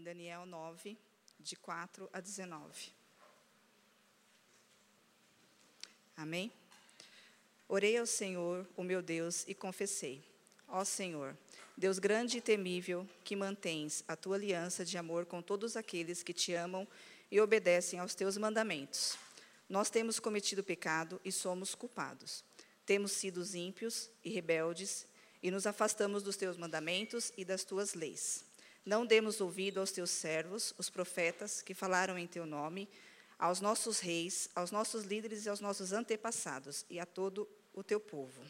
Daniel 9, de 4 a 19. Amém? Orei ao Senhor, o meu Deus, e confessei: Ó Senhor, Deus grande e temível, que mantens a tua aliança de amor com todos aqueles que te amam e obedecem aos teus mandamentos. Nós temos cometido pecado e somos culpados. Temos sido ímpios e rebeldes e nos afastamos dos teus mandamentos e das tuas leis. Não demos ouvido aos teus servos, os profetas, que falaram em teu nome, aos nossos reis, aos nossos líderes e aos nossos antepassados e a todo o teu povo.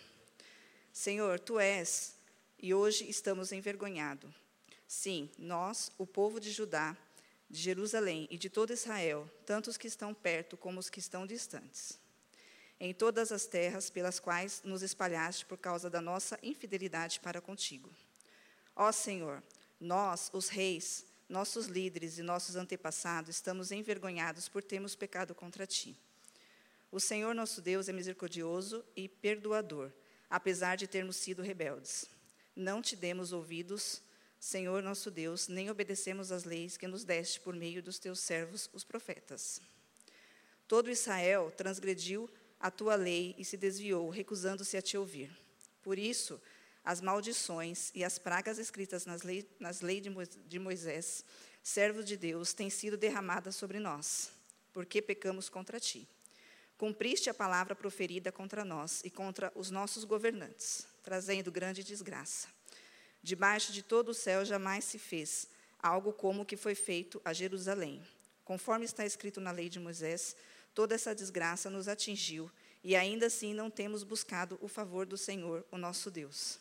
Senhor, tu és, e hoje estamos envergonhados. Sim, nós, o povo de Judá, de Jerusalém e de todo Israel, tanto os que estão perto como os que estão distantes. Em todas as terras pelas quais nos espalhaste por causa da nossa infidelidade para contigo. Ó Senhor, nós, os reis, nossos líderes e nossos antepassados, estamos envergonhados por termos pecado contra ti. O Senhor nosso Deus é misericordioso e perdoador, apesar de termos sido rebeldes. Não te demos ouvidos Senhor nosso Deus, nem obedecemos às leis que nos deste por meio dos teus servos, os profetas. Todo Israel transgrediu a tua lei e se desviou, recusando-se a te ouvir. Por isso, as maldições e as pragas escritas nas leis nas lei de Moisés, servo de Deus, têm sido derramadas sobre nós, porque pecamos contra ti. Cumpriste a palavra proferida contra nós e contra os nossos governantes, trazendo grande desgraça. Debaixo de todo o céu jamais se fez algo como o que foi feito a Jerusalém. Conforme está escrito na lei de Moisés, toda essa desgraça nos atingiu e ainda assim não temos buscado o favor do Senhor, o nosso Deus,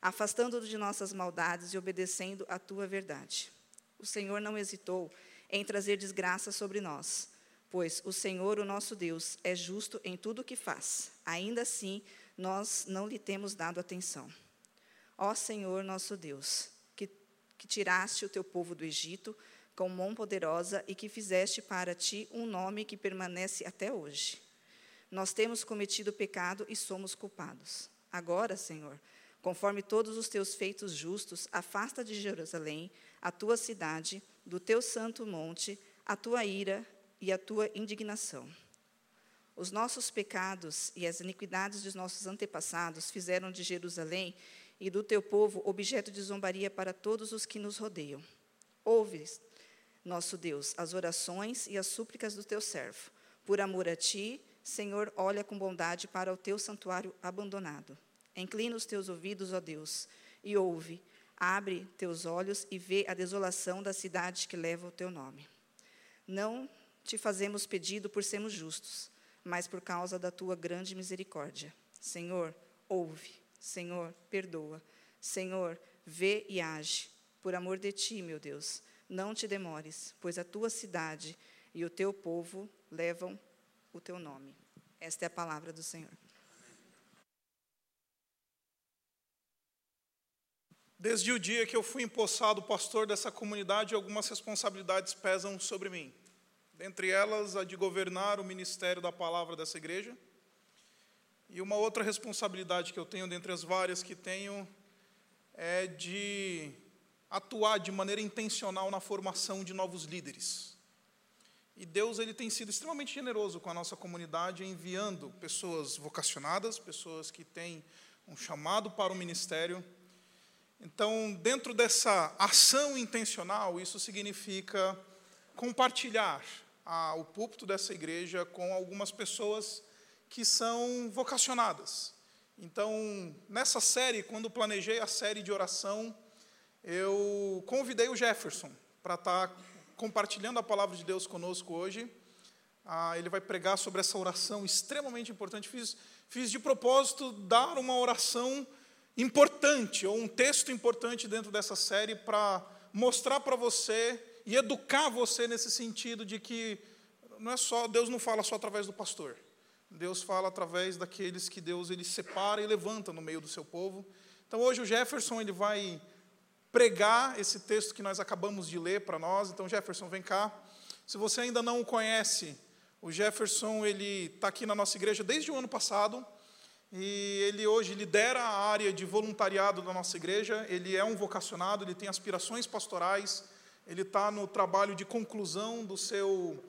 afastando-nos de nossas maldades e obedecendo a tua verdade. O Senhor não hesitou em trazer desgraça sobre nós, pois o Senhor, o nosso Deus, é justo em tudo o que faz. Ainda assim, nós não lhe temos dado atenção. Ó Senhor nosso Deus, que, que tiraste o teu povo do Egito com mão poderosa e que fizeste para ti um nome que permanece até hoje. Nós temos cometido pecado e somos culpados. Agora, Senhor, conforme todos os teus feitos justos, afasta de Jerusalém a tua cidade, do teu santo monte, a tua ira e a tua indignação. Os nossos pecados e as iniquidades dos nossos antepassados fizeram de Jerusalém e do teu povo objeto de zombaria para todos os que nos rodeiam. Ouve, nosso Deus, as orações e as súplicas do teu servo. Por amor a ti, Senhor, olha com bondade para o teu santuário abandonado. Inclina os teus ouvidos, ó Deus, e ouve. Abre teus olhos e vê a desolação da cidade que leva o teu nome. Não te fazemos pedido por sermos justos, mas por causa da tua grande misericórdia. Senhor, ouve. Senhor, perdoa. Senhor, vê e age. Por amor de ti, meu Deus, não te demores, pois a tua cidade e o teu povo levam o teu nome. Esta é a palavra do Senhor. Desde o dia que eu fui empossado pastor dessa comunidade, algumas responsabilidades pesam sobre mim. Dentre elas, a de governar o ministério da palavra dessa igreja e uma outra responsabilidade que eu tenho, dentre as várias que tenho, é de atuar de maneira intencional na formação de novos líderes. E Deus ele tem sido extremamente generoso com a nossa comunidade, enviando pessoas vocacionadas, pessoas que têm um chamado para o ministério. Então, dentro dessa ação intencional, isso significa compartilhar a, o púlpito dessa igreja com algumas pessoas que são vocacionadas. Então, nessa série, quando planejei a série de oração, eu convidei o Jefferson para estar tá compartilhando a palavra de Deus conosco hoje. Ah, ele vai pregar sobre essa oração extremamente importante. Fiz, fiz de propósito dar uma oração importante, ou um texto importante dentro dessa série, para mostrar para você e educar você nesse sentido de que não é só Deus não fala só através do pastor. Deus fala através daqueles que Deus ele separa e levanta no meio do seu povo. Então hoje o Jefferson ele vai pregar esse texto que nós acabamos de ler para nós. Então Jefferson, vem cá. Se você ainda não o conhece, o Jefferson ele está aqui na nossa igreja desde o ano passado e ele hoje lidera a área de voluntariado da nossa igreja. Ele é um vocacionado, ele tem aspirações pastorais, Ele está no trabalho de conclusão do seu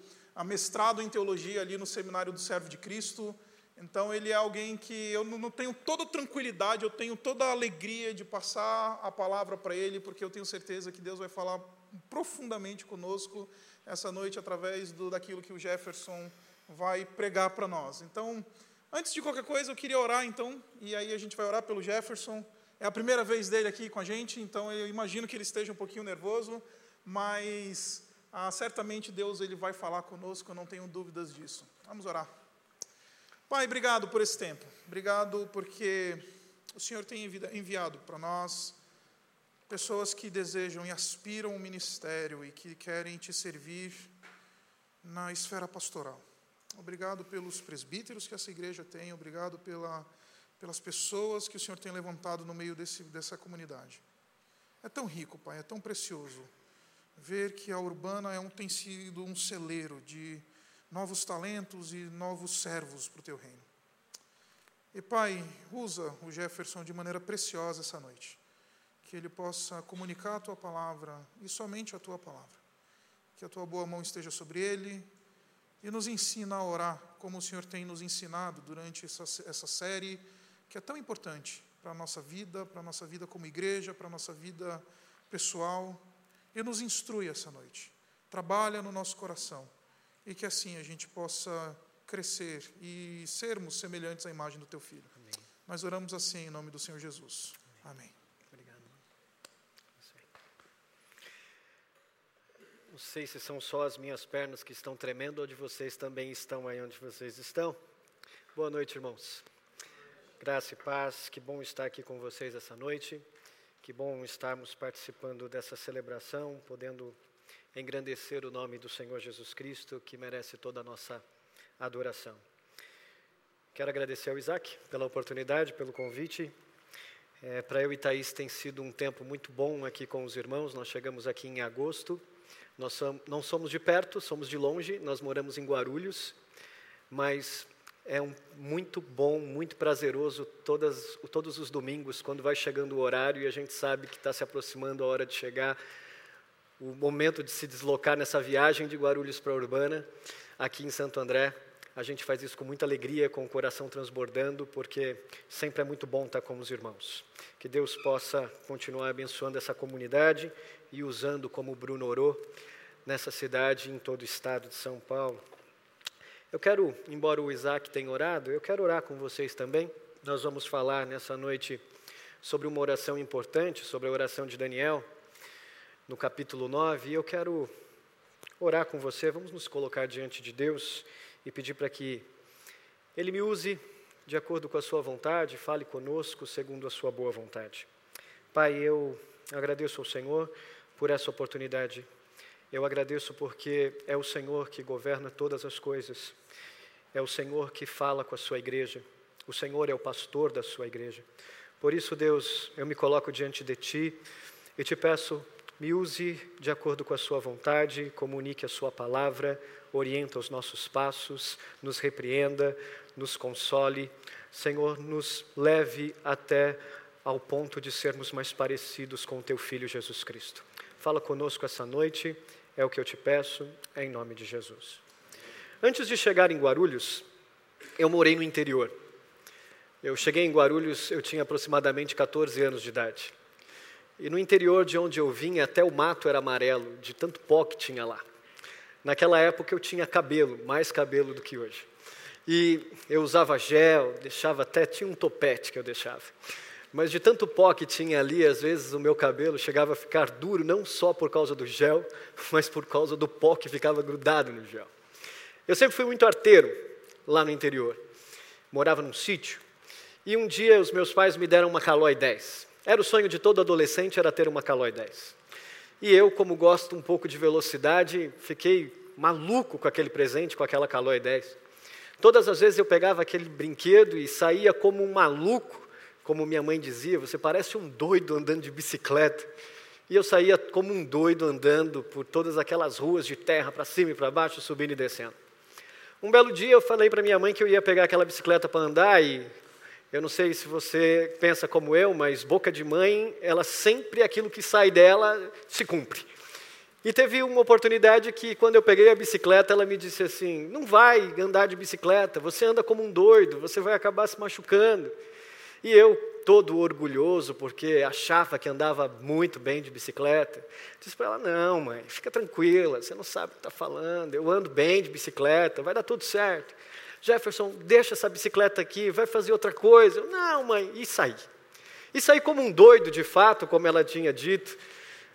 mestrado em teologia ali no Seminário do Servo de Cristo. Então, ele é alguém que eu não tenho toda tranquilidade, eu tenho toda a alegria de passar a palavra para ele, porque eu tenho certeza que Deus vai falar profundamente conosco essa noite através do, daquilo que o Jefferson vai pregar para nós. Então, antes de qualquer coisa, eu queria orar, então, e aí a gente vai orar pelo Jefferson. É a primeira vez dele aqui com a gente, então eu imagino que ele esteja um pouquinho nervoso, mas ah, certamente Deus ele vai falar conosco, eu não tenho dúvidas disso. Vamos orar. Pai, obrigado por esse tempo. Obrigado porque o Senhor tem enviado para nós pessoas que desejam e aspiram o ministério e que querem te servir na esfera pastoral. Obrigado pelos presbíteros que essa igreja tem, obrigado pela, pelas pessoas que o Senhor tem levantado no meio desse, dessa comunidade. É tão rico, Pai, é tão precioso ver que a Urbana é um, tem sido um celeiro de novos talentos e novos servos para o teu reino. E Pai, usa o Jefferson de maneira preciosa essa noite, que ele possa comunicar a tua palavra e somente a tua palavra. Que a tua boa mão esteja sobre ele e nos ensina a orar, como o Senhor tem nos ensinado durante essa, essa série, que é tão importante para a nossa vida, para a nossa vida como igreja, para a nossa vida pessoal. E nos instrui essa noite. Trabalha no nosso coração e que assim a gente possa crescer e sermos semelhantes à imagem do teu filho. Amém. Nós oramos assim em nome do Senhor Jesus. Amém. Amém. Obrigado. Não sei se são só as minhas pernas que estão tremendo ou de vocês também estão aí onde vocês estão. Boa noite, irmãos. Graça e paz. Que bom estar aqui com vocês essa noite. Que bom estarmos participando dessa celebração, podendo engrandecer o nome do Senhor Jesus Cristo, que merece toda a nossa adoração. Quero agradecer ao Isaac pela oportunidade, pelo convite. É, Para eu e Thaís tem sido um tempo muito bom aqui com os irmãos. Nós chegamos aqui em agosto. Nós não somos de perto, somos de longe. Nós moramos em Guarulhos, mas é um, muito bom, muito prazeroso todas, todos os domingos, quando vai chegando o horário e a gente sabe que está se aproximando a hora de chegar o momento de se deslocar nessa viagem de Guarulhos para Urbana, aqui em Santo André. A gente faz isso com muita alegria, com o coração transbordando, porque sempre é muito bom estar com os irmãos. Que Deus possa continuar abençoando essa comunidade e usando como Bruno orou nessa cidade e em todo o estado de São Paulo. Eu quero, embora o Isaac tenha orado, eu quero orar com vocês também. Nós vamos falar nessa noite sobre uma oração importante, sobre a oração de Daniel no capítulo 9, e eu quero orar com você. Vamos nos colocar diante de Deus e pedir para que Ele me use de acordo com a Sua vontade, fale conosco segundo a Sua boa vontade. Pai, eu agradeço ao Senhor por essa oportunidade. Eu agradeço porque é o Senhor que governa todas as coisas. É o Senhor que fala com a sua igreja. O Senhor é o pastor da sua igreja. Por isso, Deus, eu me coloco diante de ti e te peço me use de acordo com a Sua vontade, comunique a Sua palavra, orienta os nossos passos, nos repreenda, nos console. Senhor, nos leve até ao ponto de sermos mais parecidos com o Teu Filho Jesus Cristo. Fala conosco essa noite, é o que eu te peço, em nome de Jesus. Antes de chegar em Guarulhos, eu morei no interior. Eu cheguei em Guarulhos, eu tinha aproximadamente 14 anos de idade. E no interior de onde eu vim, até o mato era amarelo, de tanto pó que tinha lá. Naquela época eu tinha cabelo, mais cabelo do que hoje. E eu usava gel, deixava até, tinha um topete que eu deixava. Mas de tanto pó que tinha ali, às vezes o meu cabelo chegava a ficar duro, não só por causa do gel, mas por causa do pó que ficava grudado no gel. Eu sempre fui muito arteiro lá no interior. Morava num sítio. E um dia os meus pais me deram uma Caloi 10. Era o sonho de todo adolescente, era ter uma Caloi 10. E eu, como gosto um pouco de velocidade, fiquei maluco com aquele presente, com aquela Caloi 10. Todas as vezes eu pegava aquele brinquedo e saía como um maluco, como minha mãe dizia, você parece um doido andando de bicicleta. E eu saía como um doido andando por todas aquelas ruas de terra, para cima e para baixo, subindo e descendo. Um belo dia eu falei para minha mãe que eu ia pegar aquela bicicleta para andar e eu não sei se você pensa como eu, mas boca de mãe, ela sempre aquilo que sai dela se cumpre. E teve uma oportunidade que, quando eu peguei a bicicleta, ela me disse assim: Não vai andar de bicicleta, você anda como um doido, você vai acabar se machucando. E eu, todo orgulhoso, porque achava que andava muito bem de bicicleta, disse para ela: Não, mãe, fica tranquila, você não sabe o que está falando, eu ando bem de bicicleta, vai dar tudo certo. Jefferson, deixa essa bicicleta aqui, vai fazer outra coisa. Eu, não, mãe, e saí. E saí como um doido, de fato, como ela tinha dito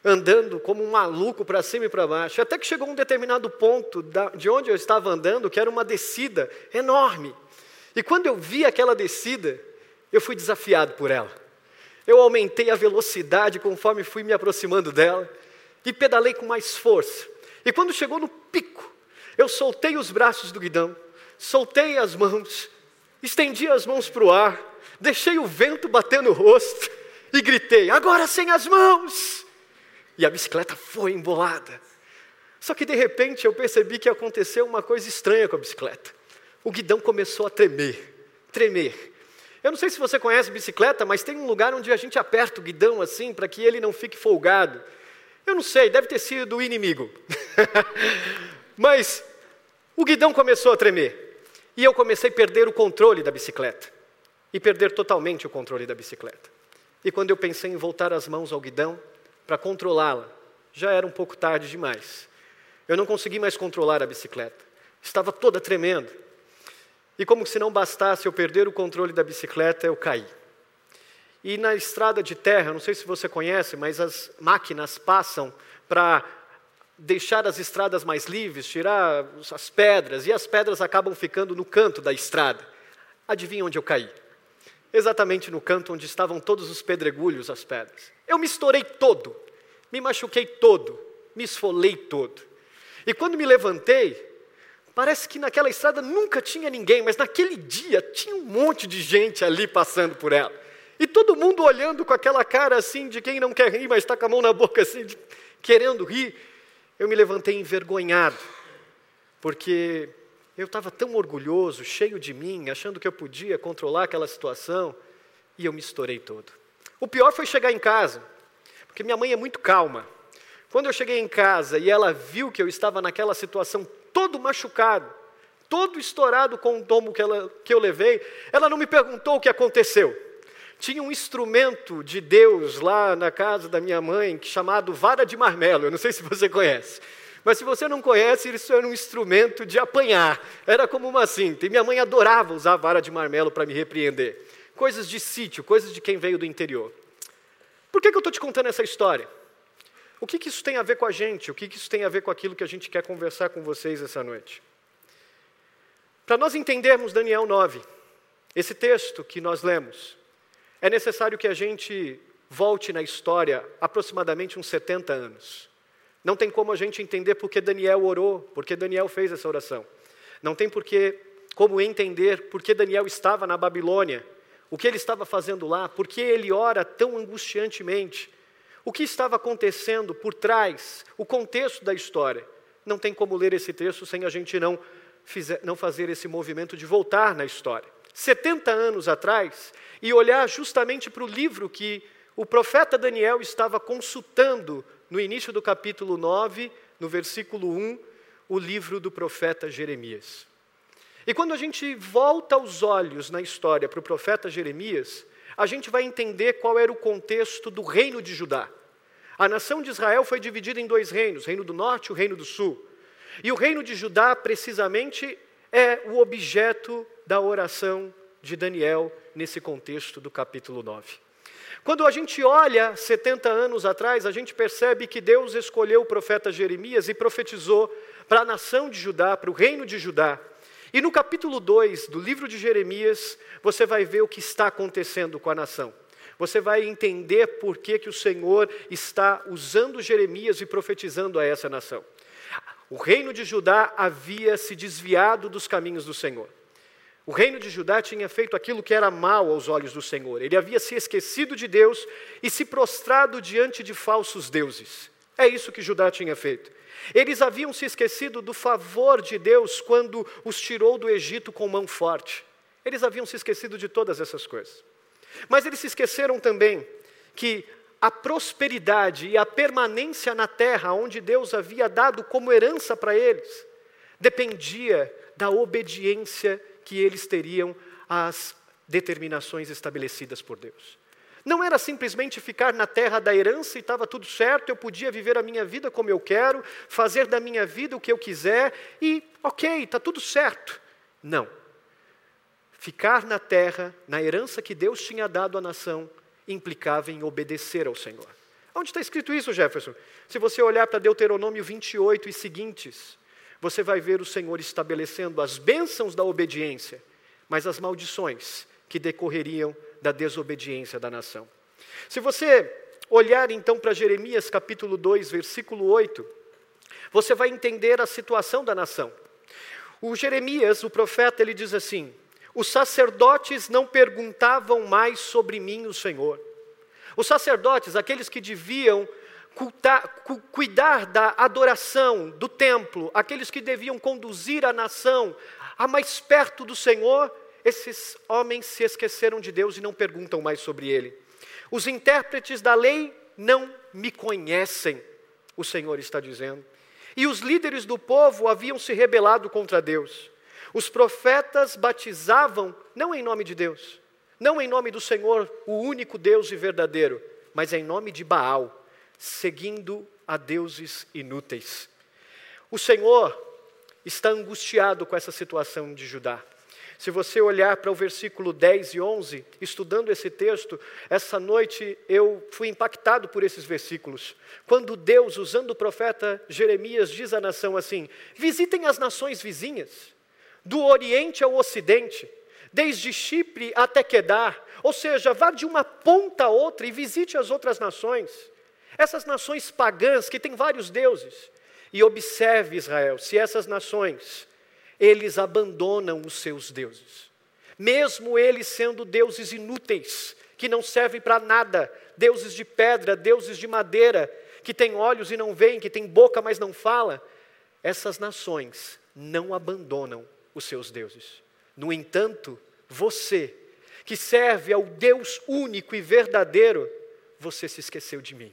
andando como um maluco para cima e para baixo, até que chegou um determinado ponto de onde eu estava andando, que era uma descida enorme. E quando eu vi aquela descida, eu fui desafiado por ela. Eu aumentei a velocidade conforme fui me aproximando dela e pedalei com mais força. E quando chegou no pico, eu soltei os braços do guidão, soltei as mãos, estendi as mãos para o ar, deixei o vento bater no rosto e gritei: Agora sem as mãos! E a bicicleta foi embolada. Só que de repente eu percebi que aconteceu uma coisa estranha com a bicicleta. O guidão começou a tremer, tremer. Eu não sei se você conhece bicicleta, mas tem um lugar onde a gente aperta o guidão assim para que ele não fique folgado. Eu não sei, deve ter sido o inimigo. mas o guidão começou a tremer. E eu comecei a perder o controle da bicicleta. E perder totalmente o controle da bicicleta. E quando eu pensei em voltar as mãos ao guidão, para controlá-la. Já era um pouco tarde demais. Eu não consegui mais controlar a bicicleta. Estava toda tremendo. E como se não bastasse eu perder o controle da bicicleta, eu caí. E na estrada de terra, não sei se você conhece, mas as máquinas passam para deixar as estradas mais livres, tirar as pedras, e as pedras acabam ficando no canto da estrada. Adivinha onde eu caí? exatamente no canto onde estavam todos os pedregulhos, as pedras. Eu me estourei todo, me machuquei todo, me esfolei todo. E quando me levantei, parece que naquela estrada nunca tinha ninguém, mas naquele dia tinha um monte de gente ali passando por ela. E todo mundo olhando com aquela cara assim de quem não quer rir, mas está com a mão na boca assim, de, querendo rir. Eu me levantei envergonhado, porque eu estava tão orgulhoso, cheio de mim, achando que eu podia controlar aquela situação, e eu me estourei todo. O pior foi chegar em casa, porque minha mãe é muito calma. Quando eu cheguei em casa e ela viu que eu estava naquela situação todo machucado, todo estourado com o tombo que, ela, que eu levei, ela não me perguntou o que aconteceu. Tinha um instrumento de Deus lá na casa da minha mãe chamado vara de marmelo, eu não sei se você conhece. Mas se você não conhece, isso era um instrumento de apanhar. Era como uma cinta. E minha mãe adorava usar a vara de marmelo para me repreender. Coisas de sítio, coisas de quem veio do interior. Por que, que eu estou te contando essa história? O que, que isso tem a ver com a gente? O que, que isso tem a ver com aquilo que a gente quer conversar com vocês essa noite? Para nós entendermos Daniel 9, esse texto que nós lemos, é necessário que a gente volte na história aproximadamente uns 70 anos. Não tem como a gente entender porque Daniel orou, porque Daniel fez essa oração. Não tem porque, como entender porque Daniel estava na Babilônia, o que ele estava fazendo lá, porque ele ora tão angustiantemente, o que estava acontecendo por trás, o contexto da história. Não tem como ler esse texto sem a gente não, fizer, não fazer esse movimento de voltar na história. 70 anos atrás, e olhar justamente para o livro que o profeta Daniel estava consultando no início do capítulo 9, no versículo 1, o livro do profeta Jeremias. E quando a gente volta os olhos na história para o profeta Jeremias, a gente vai entender qual era o contexto do reino de Judá. A nação de Israel foi dividida em dois reinos, o reino do norte e o reino do sul. E o reino de Judá, precisamente, é o objeto da oração de Daniel nesse contexto do capítulo 9. Quando a gente olha 70 anos atrás, a gente percebe que Deus escolheu o profeta Jeremias e profetizou para a nação de Judá, para o reino de Judá. E no capítulo 2 do livro de Jeremias, você vai ver o que está acontecendo com a nação. Você vai entender por que, que o Senhor está usando Jeremias e profetizando a essa nação. O reino de Judá havia se desviado dos caminhos do Senhor. O reino de Judá tinha feito aquilo que era mal aos olhos do Senhor. Ele havia se esquecido de Deus e se prostrado diante de falsos deuses. É isso que Judá tinha feito. Eles haviam se esquecido do favor de Deus quando os tirou do Egito com mão forte. Eles haviam se esquecido de todas essas coisas. Mas eles se esqueceram também que a prosperidade e a permanência na terra onde Deus havia dado como herança para eles dependia da obediência que eles teriam às determinações estabelecidas por Deus. Não era simplesmente ficar na terra da herança e estava tudo certo, eu podia viver a minha vida como eu quero, fazer da minha vida o que eu quiser e, ok, está tudo certo. Não. Ficar na terra, na herança que Deus tinha dado à nação, implicava em obedecer ao Senhor. Onde está escrito isso, Jefferson? Se você olhar para Deuteronômio 28 e seguintes, você vai ver o Senhor estabelecendo as bênçãos da obediência, mas as maldições que decorreriam da desobediência da nação. Se você olhar então para Jeremias capítulo 2, versículo 8, você vai entender a situação da nação. O Jeremias, o profeta, ele diz assim: os sacerdotes não perguntavam mais sobre mim, o Senhor. Os sacerdotes, aqueles que deviam cultar, cu, cuidar da adoração, do templo, aqueles que deviam conduzir a nação a mais perto do Senhor, esses homens se esqueceram de Deus e não perguntam mais sobre Ele. Os intérpretes da lei não me conhecem, o Senhor está dizendo. E os líderes do povo haviam se rebelado contra Deus. Os profetas batizavam não em nome de Deus, não em nome do Senhor, o único Deus e verdadeiro, mas em nome de Baal, seguindo a deuses inúteis. O Senhor está angustiado com essa situação de Judá. Se você olhar para o versículo 10 e 11, estudando esse texto, essa noite eu fui impactado por esses versículos. Quando Deus, usando o profeta Jeremias, diz à nação assim: visitem as nações vizinhas, do Oriente ao Ocidente, desde Chipre até Quedar, ou seja, vá de uma ponta a outra e visite as outras nações, essas nações pagãs que têm vários deuses, e observe Israel, se essas nações, eles abandonam os seus deuses, mesmo eles sendo deuses inúteis, que não servem para nada, deuses de pedra, deuses de madeira, que têm olhos e não veem, que têm boca, mas não fala, essas nações não abandonam os seus deuses. No entanto, você, que serve ao Deus único e verdadeiro, você se esqueceu de mim.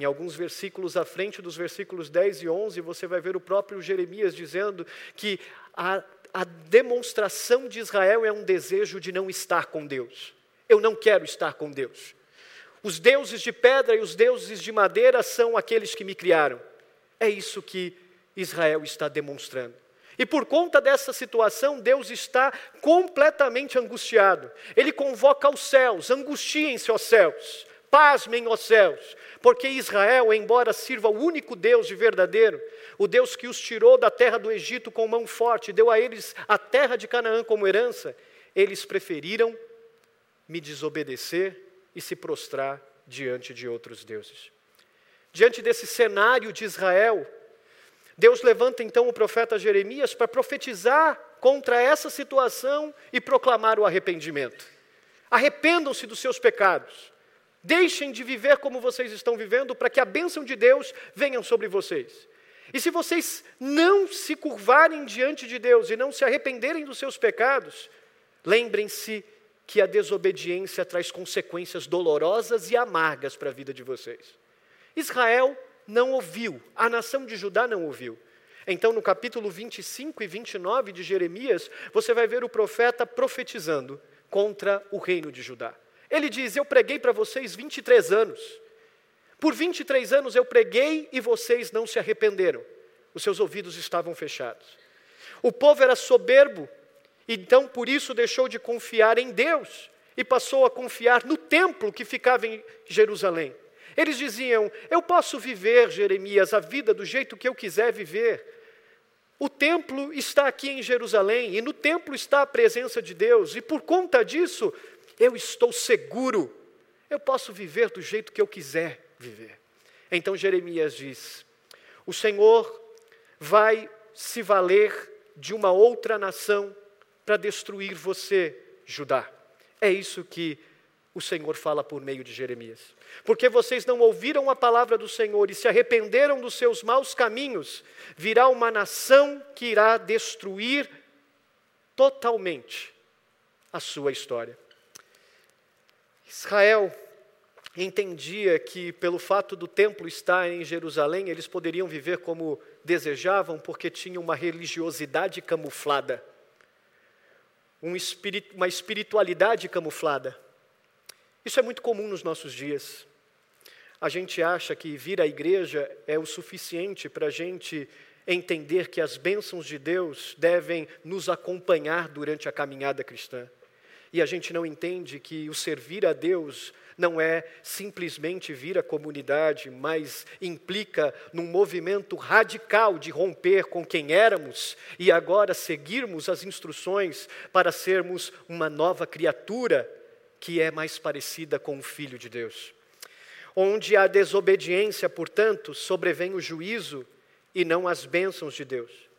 Em alguns versículos à frente dos versículos 10 e 11, você vai ver o próprio Jeremias dizendo que a, a demonstração de Israel é um desejo de não estar com Deus. Eu não quero estar com Deus. Os deuses de pedra e os deuses de madeira são aqueles que me criaram. É isso que Israel está demonstrando. E por conta dessa situação, Deus está completamente angustiado. Ele convoca os céus: angustiem-se, ó céus, pasmem, ó céus, porque Israel, embora sirva o único Deus de verdadeiro, o Deus que os tirou da terra do Egito com mão forte, deu a eles a terra de Canaã como herança, eles preferiram me desobedecer e se prostrar diante de outros deuses. Diante desse cenário de Israel, Deus levanta então o profeta Jeremias para profetizar contra essa situação e proclamar o arrependimento. Arrependam-se dos seus pecados. Deixem de viver como vocês estão vivendo para que a bênção de Deus venha sobre vocês. E se vocês não se curvarem diante de Deus e não se arrependerem dos seus pecados, lembrem-se que a desobediência traz consequências dolorosas e amargas para a vida de vocês. Israel não ouviu, a nação de Judá não ouviu. Então, no capítulo 25 e 29 de Jeremias, você vai ver o profeta profetizando contra o reino de Judá. Ele diz: Eu preguei para vocês 23 anos. Por 23 anos eu preguei e vocês não se arrependeram. Os seus ouvidos estavam fechados. O povo era soberbo, então por isso deixou de confiar em Deus e passou a confiar no templo que ficava em Jerusalém. Eles diziam: Eu posso viver, Jeremias, a vida do jeito que eu quiser viver. O templo está aqui em Jerusalém e no templo está a presença de Deus, e por conta disso, eu estou seguro, eu posso viver do jeito que eu quiser viver. Então Jeremias diz: O Senhor vai se valer de uma outra nação para destruir você, Judá. É isso que o Senhor fala por meio de Jeremias. Porque vocês não ouviram a palavra do Senhor e se arrependeram dos seus maus caminhos, virá uma nação que irá destruir totalmente a sua história. Israel entendia que, pelo fato do templo estar em Jerusalém, eles poderiam viver como desejavam, porque tinham uma religiosidade camuflada, um uma espiritualidade camuflada. Isso é muito comum nos nossos dias. A gente acha que vir à igreja é o suficiente para a gente entender que as bênçãos de Deus devem nos acompanhar durante a caminhada cristã. E a gente não entende que o servir a Deus não é simplesmente vir à comunidade, mas implica num movimento radical de romper com quem éramos e agora seguirmos as instruções para sermos uma nova criatura que é mais parecida com o Filho de Deus. Onde há desobediência, portanto, sobrevém o juízo e não as bênçãos de Deus.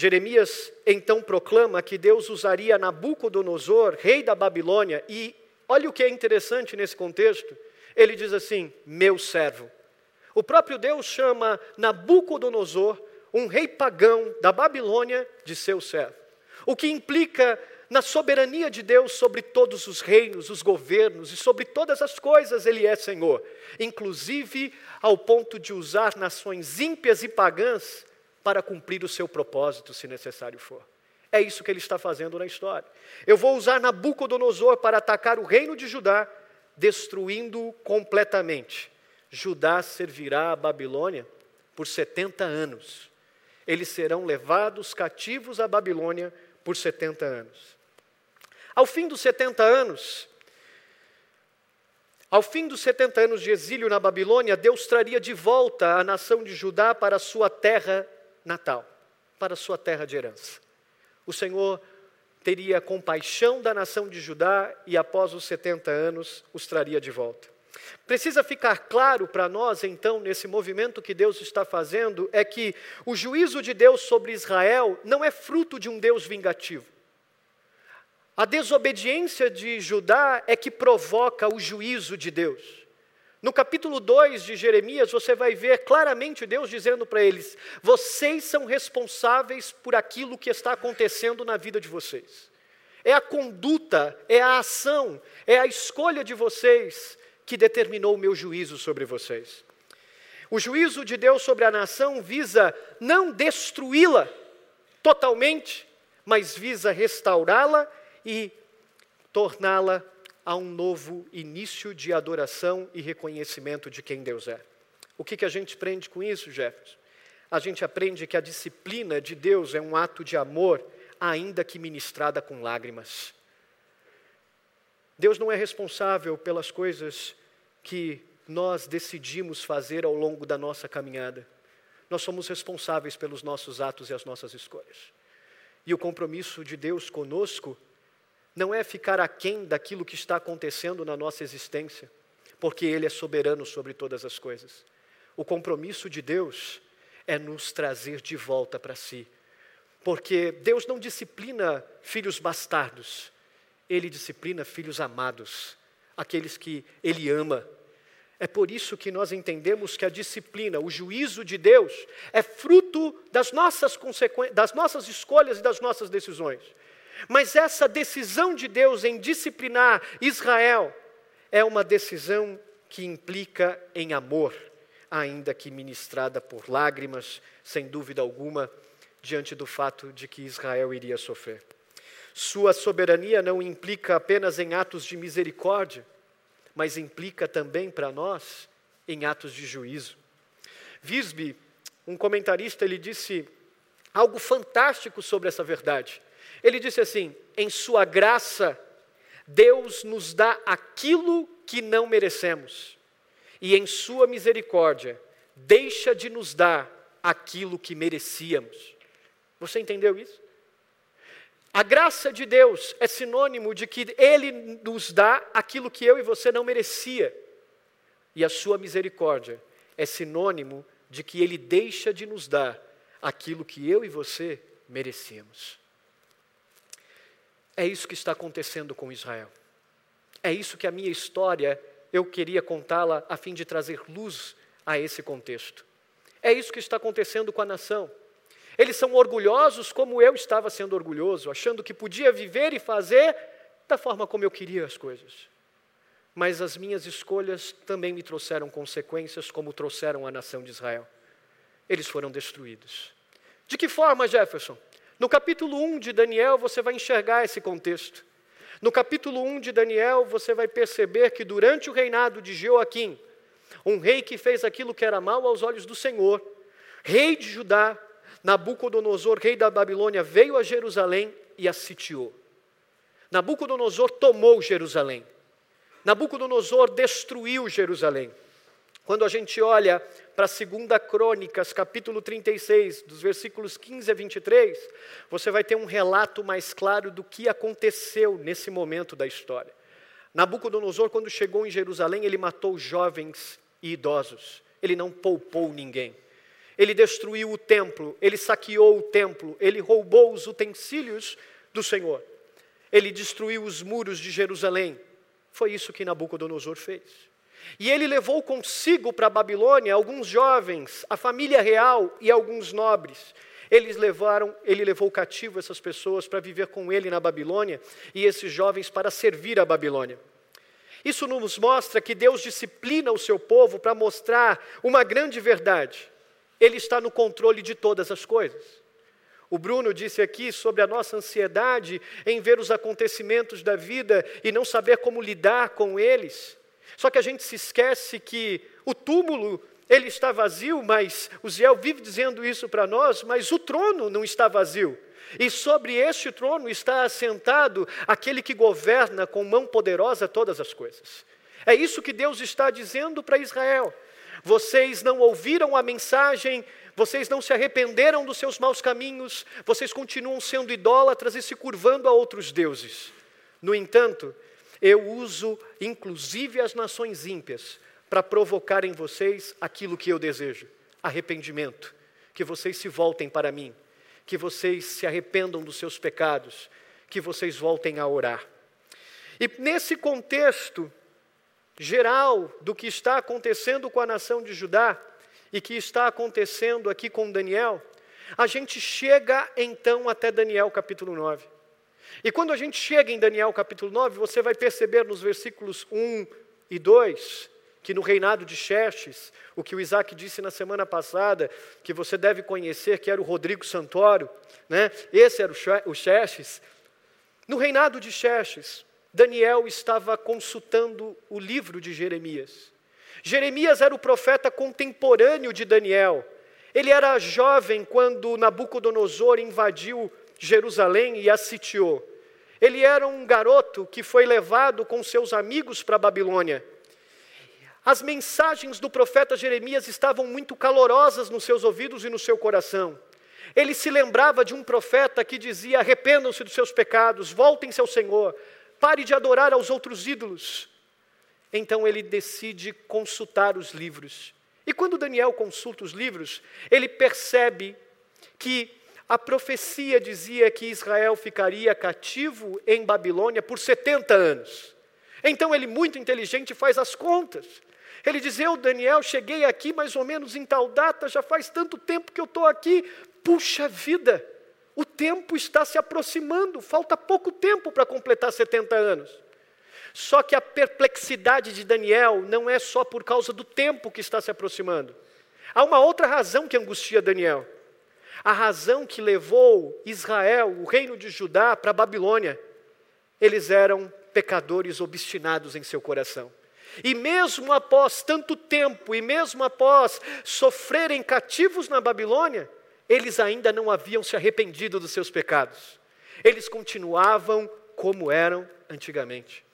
Jeremias então proclama que Deus usaria Nabucodonosor, rei da Babilônia, e olha o que é interessante nesse contexto. Ele diz assim: meu servo. O próprio Deus chama Nabucodonosor, um rei pagão da Babilônia, de seu servo. O que implica na soberania de Deus sobre todos os reinos, os governos e sobre todas as coisas, Ele é Senhor, inclusive ao ponto de usar nações ímpias e pagãs para cumprir o seu propósito, se necessário for. É isso que ele está fazendo na história. Eu vou usar Nabucodonosor para atacar o reino de Judá, destruindo-o completamente. Judá servirá a Babilônia por 70 anos. Eles serão levados cativos à Babilônia por 70 anos. Ao fim dos 70 anos, ao fim dos 70 anos de exílio na Babilônia, Deus traria de volta a nação de Judá para a sua terra natal, para sua terra de herança. O Senhor teria compaixão da nação de Judá e, após os 70 anos, os traria de volta. Precisa ficar claro para nós, então, nesse movimento que Deus está fazendo, é que o juízo de Deus sobre Israel não é fruto de um Deus vingativo. A desobediência de Judá é que provoca o juízo de Deus. No capítulo 2 de Jeremias, você vai ver claramente Deus dizendo para eles: vocês são responsáveis por aquilo que está acontecendo na vida de vocês. É a conduta, é a ação, é a escolha de vocês que determinou o meu juízo sobre vocês. O juízo de Deus sobre a nação visa não destruí-la totalmente, mas visa restaurá-la e torná-la a um novo início de adoração e reconhecimento de quem Deus é. O que, que a gente aprende com isso, Jefferson? A gente aprende que a disciplina de Deus é um ato de amor, ainda que ministrada com lágrimas. Deus não é responsável pelas coisas que nós decidimos fazer ao longo da nossa caminhada. Nós somos responsáveis pelos nossos atos e as nossas escolhas. E o compromisso de Deus conosco não é ficar aquém daquilo que está acontecendo na nossa existência, porque Ele é soberano sobre todas as coisas. O compromisso de Deus é nos trazer de volta para si, porque Deus não disciplina filhos bastardos, Ele disciplina filhos amados, aqueles que Ele ama. É por isso que nós entendemos que a disciplina, o juízo de Deus, é fruto das nossas, das nossas escolhas e das nossas decisões. Mas essa decisão de Deus em disciplinar Israel é uma decisão que implica em amor, ainda que ministrada por lágrimas, sem dúvida alguma, diante do fato de que Israel iria sofrer. Sua soberania não implica apenas em atos de misericórdia, mas implica também para nós em atos de juízo. Visby, um comentarista, ele disse algo fantástico sobre essa verdade. Ele disse assim: em Sua graça, Deus nos dá aquilo que não merecemos, e em Sua misericórdia, deixa de nos dar aquilo que merecíamos. Você entendeu isso? A graça de Deus é sinônimo de que Ele nos dá aquilo que eu e você não merecia. E a sua misericórdia é sinônimo de que Ele deixa de nos dar aquilo que eu e você merecíamos. É isso que está acontecendo com Israel. É isso que a minha história, eu queria contá-la a fim de trazer luz a esse contexto. É isso que está acontecendo com a nação. Eles são orgulhosos como eu estava sendo orgulhoso, achando que podia viver e fazer da forma como eu queria as coisas. mas as minhas escolhas também me trouxeram consequências, como trouxeram a nação de Israel. Eles foram destruídos. De que forma, Jefferson? No capítulo 1 de Daniel, você vai enxergar esse contexto. No capítulo 1 de Daniel, você vai perceber que durante o reinado de Joaquim, um rei que fez aquilo que era mal aos olhos do Senhor, rei de Judá, Nabucodonosor, rei da Babilônia, veio a Jerusalém e a sitiou. Nabucodonosor tomou Jerusalém. Nabucodonosor destruiu Jerusalém. Quando a gente olha para 2 Crônicas, capítulo 36, dos versículos 15 a 23, você vai ter um relato mais claro do que aconteceu nesse momento da história. Nabucodonosor, quando chegou em Jerusalém, ele matou jovens e idosos, ele não poupou ninguém. Ele destruiu o templo, ele saqueou o templo, ele roubou os utensílios do Senhor, ele destruiu os muros de Jerusalém. Foi isso que Nabucodonosor fez. E ele levou consigo para a Babilônia alguns jovens, a família real e alguns nobres. Eles levaram, ele levou cativo essas pessoas para viver com ele na Babilônia e esses jovens para servir a Babilônia. Isso nos mostra que Deus disciplina o seu povo para mostrar uma grande verdade. Ele está no controle de todas as coisas. O Bruno disse aqui sobre a nossa ansiedade em ver os acontecimentos da vida e não saber como lidar com eles. Só que a gente se esquece que o túmulo ele está vazio, mas o Ziel vive dizendo isso para nós, mas o trono não está vazio. E sobre este trono está assentado aquele que governa com mão poderosa todas as coisas. É isso que Deus está dizendo para Israel. Vocês não ouviram a mensagem, vocês não se arrependeram dos seus maus caminhos, vocês continuam sendo idólatras e se curvando a outros deuses. No entanto, eu uso inclusive as nações ímpias para provocar em vocês aquilo que eu desejo: arrependimento, que vocês se voltem para mim, que vocês se arrependam dos seus pecados, que vocês voltem a orar. E nesse contexto geral do que está acontecendo com a nação de Judá e que está acontecendo aqui com Daniel, a gente chega então até Daniel capítulo 9. E quando a gente chega em Daniel capítulo 9, você vai perceber nos versículos 1 e 2 que no reinado de Xerxes, o que o Isaac disse na semana passada, que você deve conhecer, que era o Rodrigo Santoro, né? esse era o Xerxes. No reinado de Xerxes, Daniel estava consultando o livro de Jeremias. Jeremias era o profeta contemporâneo de Daniel. Ele era jovem quando Nabucodonosor invadiu Jerusalém e a sitiou. Ele era um garoto que foi levado com seus amigos para a Babilônia. As mensagens do profeta Jeremias estavam muito calorosas nos seus ouvidos e no seu coração. Ele se lembrava de um profeta que dizia: arrependam-se dos seus pecados, voltem-se ao Senhor, pare de adorar aos outros ídolos. Então ele decide consultar os livros. E quando Daniel consulta os livros, ele percebe que a profecia dizia que Israel ficaria cativo em Babilônia por 70 anos. Então ele, muito inteligente, faz as contas. Ele diz: Eu, Daniel, cheguei aqui mais ou menos em tal data, já faz tanto tempo que eu estou aqui. Puxa vida, o tempo está se aproximando, falta pouco tempo para completar 70 anos. Só que a perplexidade de Daniel não é só por causa do tempo que está se aproximando. Há uma outra razão que angustia Daniel. A razão que levou Israel, o reino de Judá, para a Babilônia. Eles eram pecadores obstinados em seu coração. E mesmo após tanto tempo, e mesmo após sofrerem cativos na Babilônia, eles ainda não haviam se arrependido dos seus pecados. Eles continuavam como eram antigamente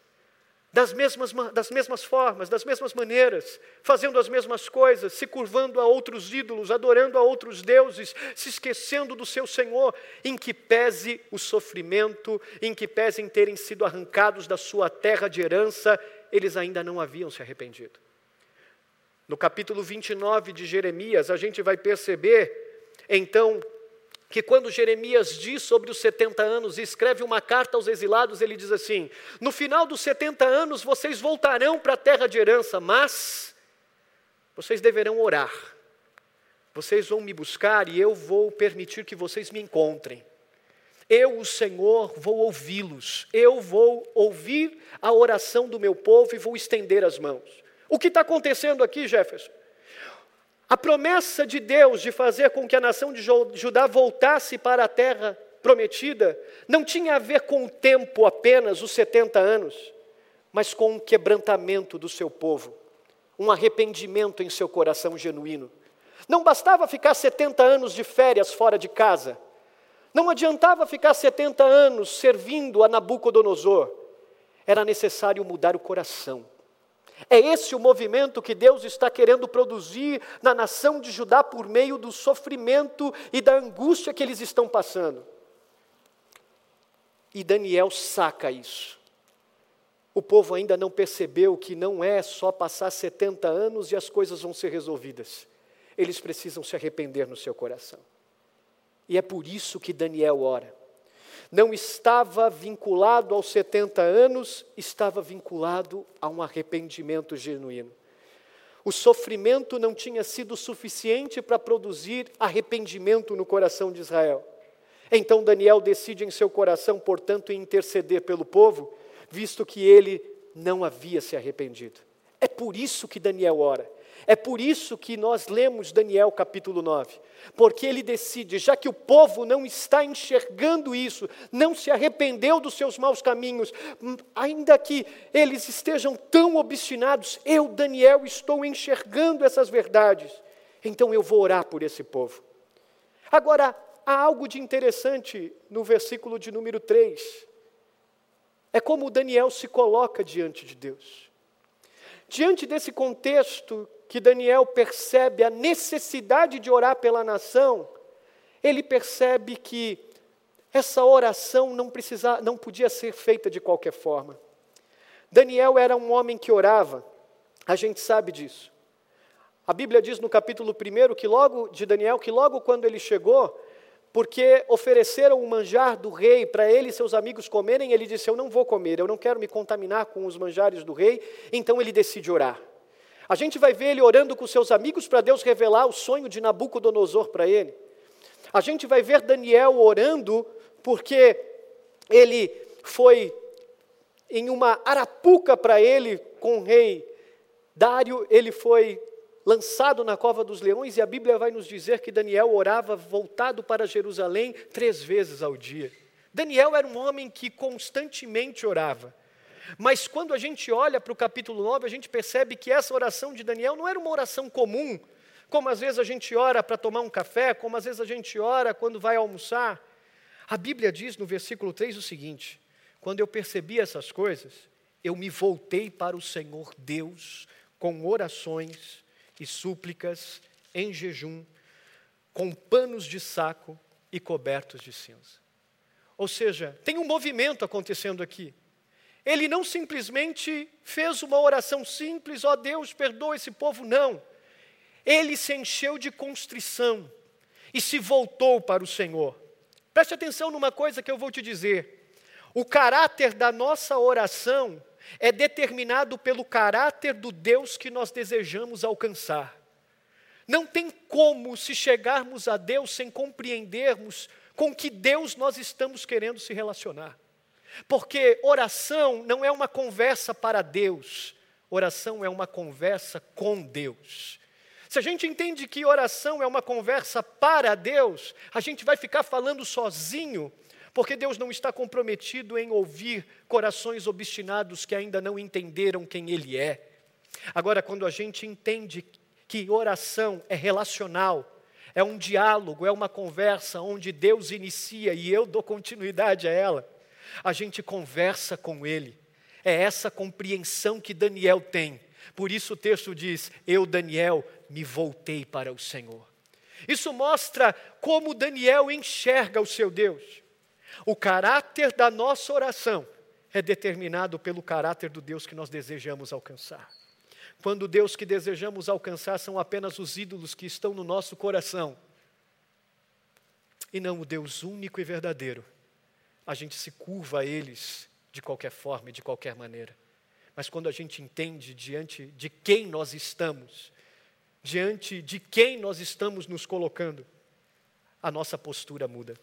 das mesmas, das mesmas formas, das mesmas maneiras, fazendo as mesmas coisas, se curvando a outros ídolos, adorando a outros deuses, se esquecendo do seu Senhor, em que pese o sofrimento, em que pese em terem sido arrancados da sua terra de herança, eles ainda não haviam se arrependido. No capítulo 29 de Jeremias, a gente vai perceber, então, que quando Jeremias diz sobre os 70 anos e escreve uma carta aos exilados, ele diz assim: No final dos 70 anos vocês voltarão para a terra de herança, mas vocês deverão orar. Vocês vão me buscar e eu vou permitir que vocês me encontrem. Eu, o Senhor, vou ouvi-los. Eu vou ouvir a oração do meu povo e vou estender as mãos. O que está acontecendo aqui, Jefferson? A promessa de Deus de fazer com que a nação de Judá voltasse para a terra prometida não tinha a ver com o tempo apenas, os 70 anos, mas com o quebrantamento do seu povo, um arrependimento em seu coração genuíno. Não bastava ficar 70 anos de férias fora de casa, não adiantava ficar 70 anos servindo a Nabucodonosor, era necessário mudar o coração. É esse o movimento que Deus está querendo produzir na nação de Judá por meio do sofrimento e da angústia que eles estão passando. E Daniel saca isso. O povo ainda não percebeu que não é só passar 70 anos e as coisas vão ser resolvidas. Eles precisam se arrepender no seu coração. E é por isso que Daniel ora. Não estava vinculado aos 70 anos, estava vinculado a um arrependimento genuíno. O sofrimento não tinha sido suficiente para produzir arrependimento no coração de Israel. Então Daniel decide em seu coração, portanto, interceder pelo povo, visto que ele não havia se arrependido. É por isso que Daniel ora. É por isso que nós lemos Daniel capítulo 9, porque ele decide, já que o povo não está enxergando isso, não se arrependeu dos seus maus caminhos, hum, ainda que eles estejam tão obstinados, eu, Daniel, estou enxergando essas verdades, então eu vou orar por esse povo. Agora, há algo de interessante no versículo de número 3. É como Daniel se coloca diante de Deus. Diante desse contexto que Daniel percebe a necessidade de orar pela nação, ele percebe que essa oração não, precisa, não podia ser feita de qualquer forma. Daniel era um homem que orava, a gente sabe disso. A Bíblia diz no capítulo 1 que logo de Daniel, que logo quando ele chegou, porque ofereceram o manjar do rei para ele e seus amigos comerem, ele disse: Eu não vou comer, eu não quero me contaminar com os manjares do rei, então ele decide orar. A gente vai ver ele orando com seus amigos para Deus revelar o sonho de Nabucodonosor para ele. A gente vai ver Daniel orando porque ele foi em uma arapuca para ele com o rei Dário, ele foi lançado na cova dos leões, e a Bíblia vai nos dizer que Daniel orava voltado para Jerusalém três vezes ao dia. Daniel era um homem que constantemente orava. Mas quando a gente olha para o capítulo 9, a gente percebe que essa oração de Daniel não era uma oração comum, como às vezes a gente ora para tomar um café, como às vezes a gente ora quando vai almoçar. A Bíblia diz no versículo 3 o seguinte: Quando eu percebi essas coisas, eu me voltei para o Senhor Deus com orações e súplicas em jejum, com panos de saco e cobertos de cinza. Ou seja, tem um movimento acontecendo aqui. Ele não simplesmente fez uma oração simples, ó oh, Deus, perdoa esse povo, não. Ele se encheu de constrição e se voltou para o Senhor. Preste atenção numa coisa que eu vou te dizer. O caráter da nossa oração é determinado pelo caráter do Deus que nós desejamos alcançar. Não tem como se chegarmos a Deus sem compreendermos com que Deus nós estamos querendo se relacionar. Porque oração não é uma conversa para Deus, oração é uma conversa com Deus. Se a gente entende que oração é uma conversa para Deus, a gente vai ficar falando sozinho, porque Deus não está comprometido em ouvir corações obstinados que ainda não entenderam quem Ele é. Agora, quando a gente entende que oração é relacional, é um diálogo, é uma conversa onde Deus inicia e eu dou continuidade a ela a gente conversa com Ele. É essa compreensão que Daniel tem. Por isso o texto diz: Eu, Daniel, me voltei para o Senhor. Isso mostra como Daniel enxerga o seu Deus. O caráter da nossa oração é determinado pelo caráter do Deus que nós desejamos alcançar. Quando o Deus que desejamos alcançar são apenas os ídolos que estão no nosso coração, e não o Deus único e verdadeiro, a gente se curva a eles de qualquer forma e de qualquer maneira. Mas quando a gente entende diante de quem nós estamos, diante de quem nós estamos nos colocando, a nossa postura muda.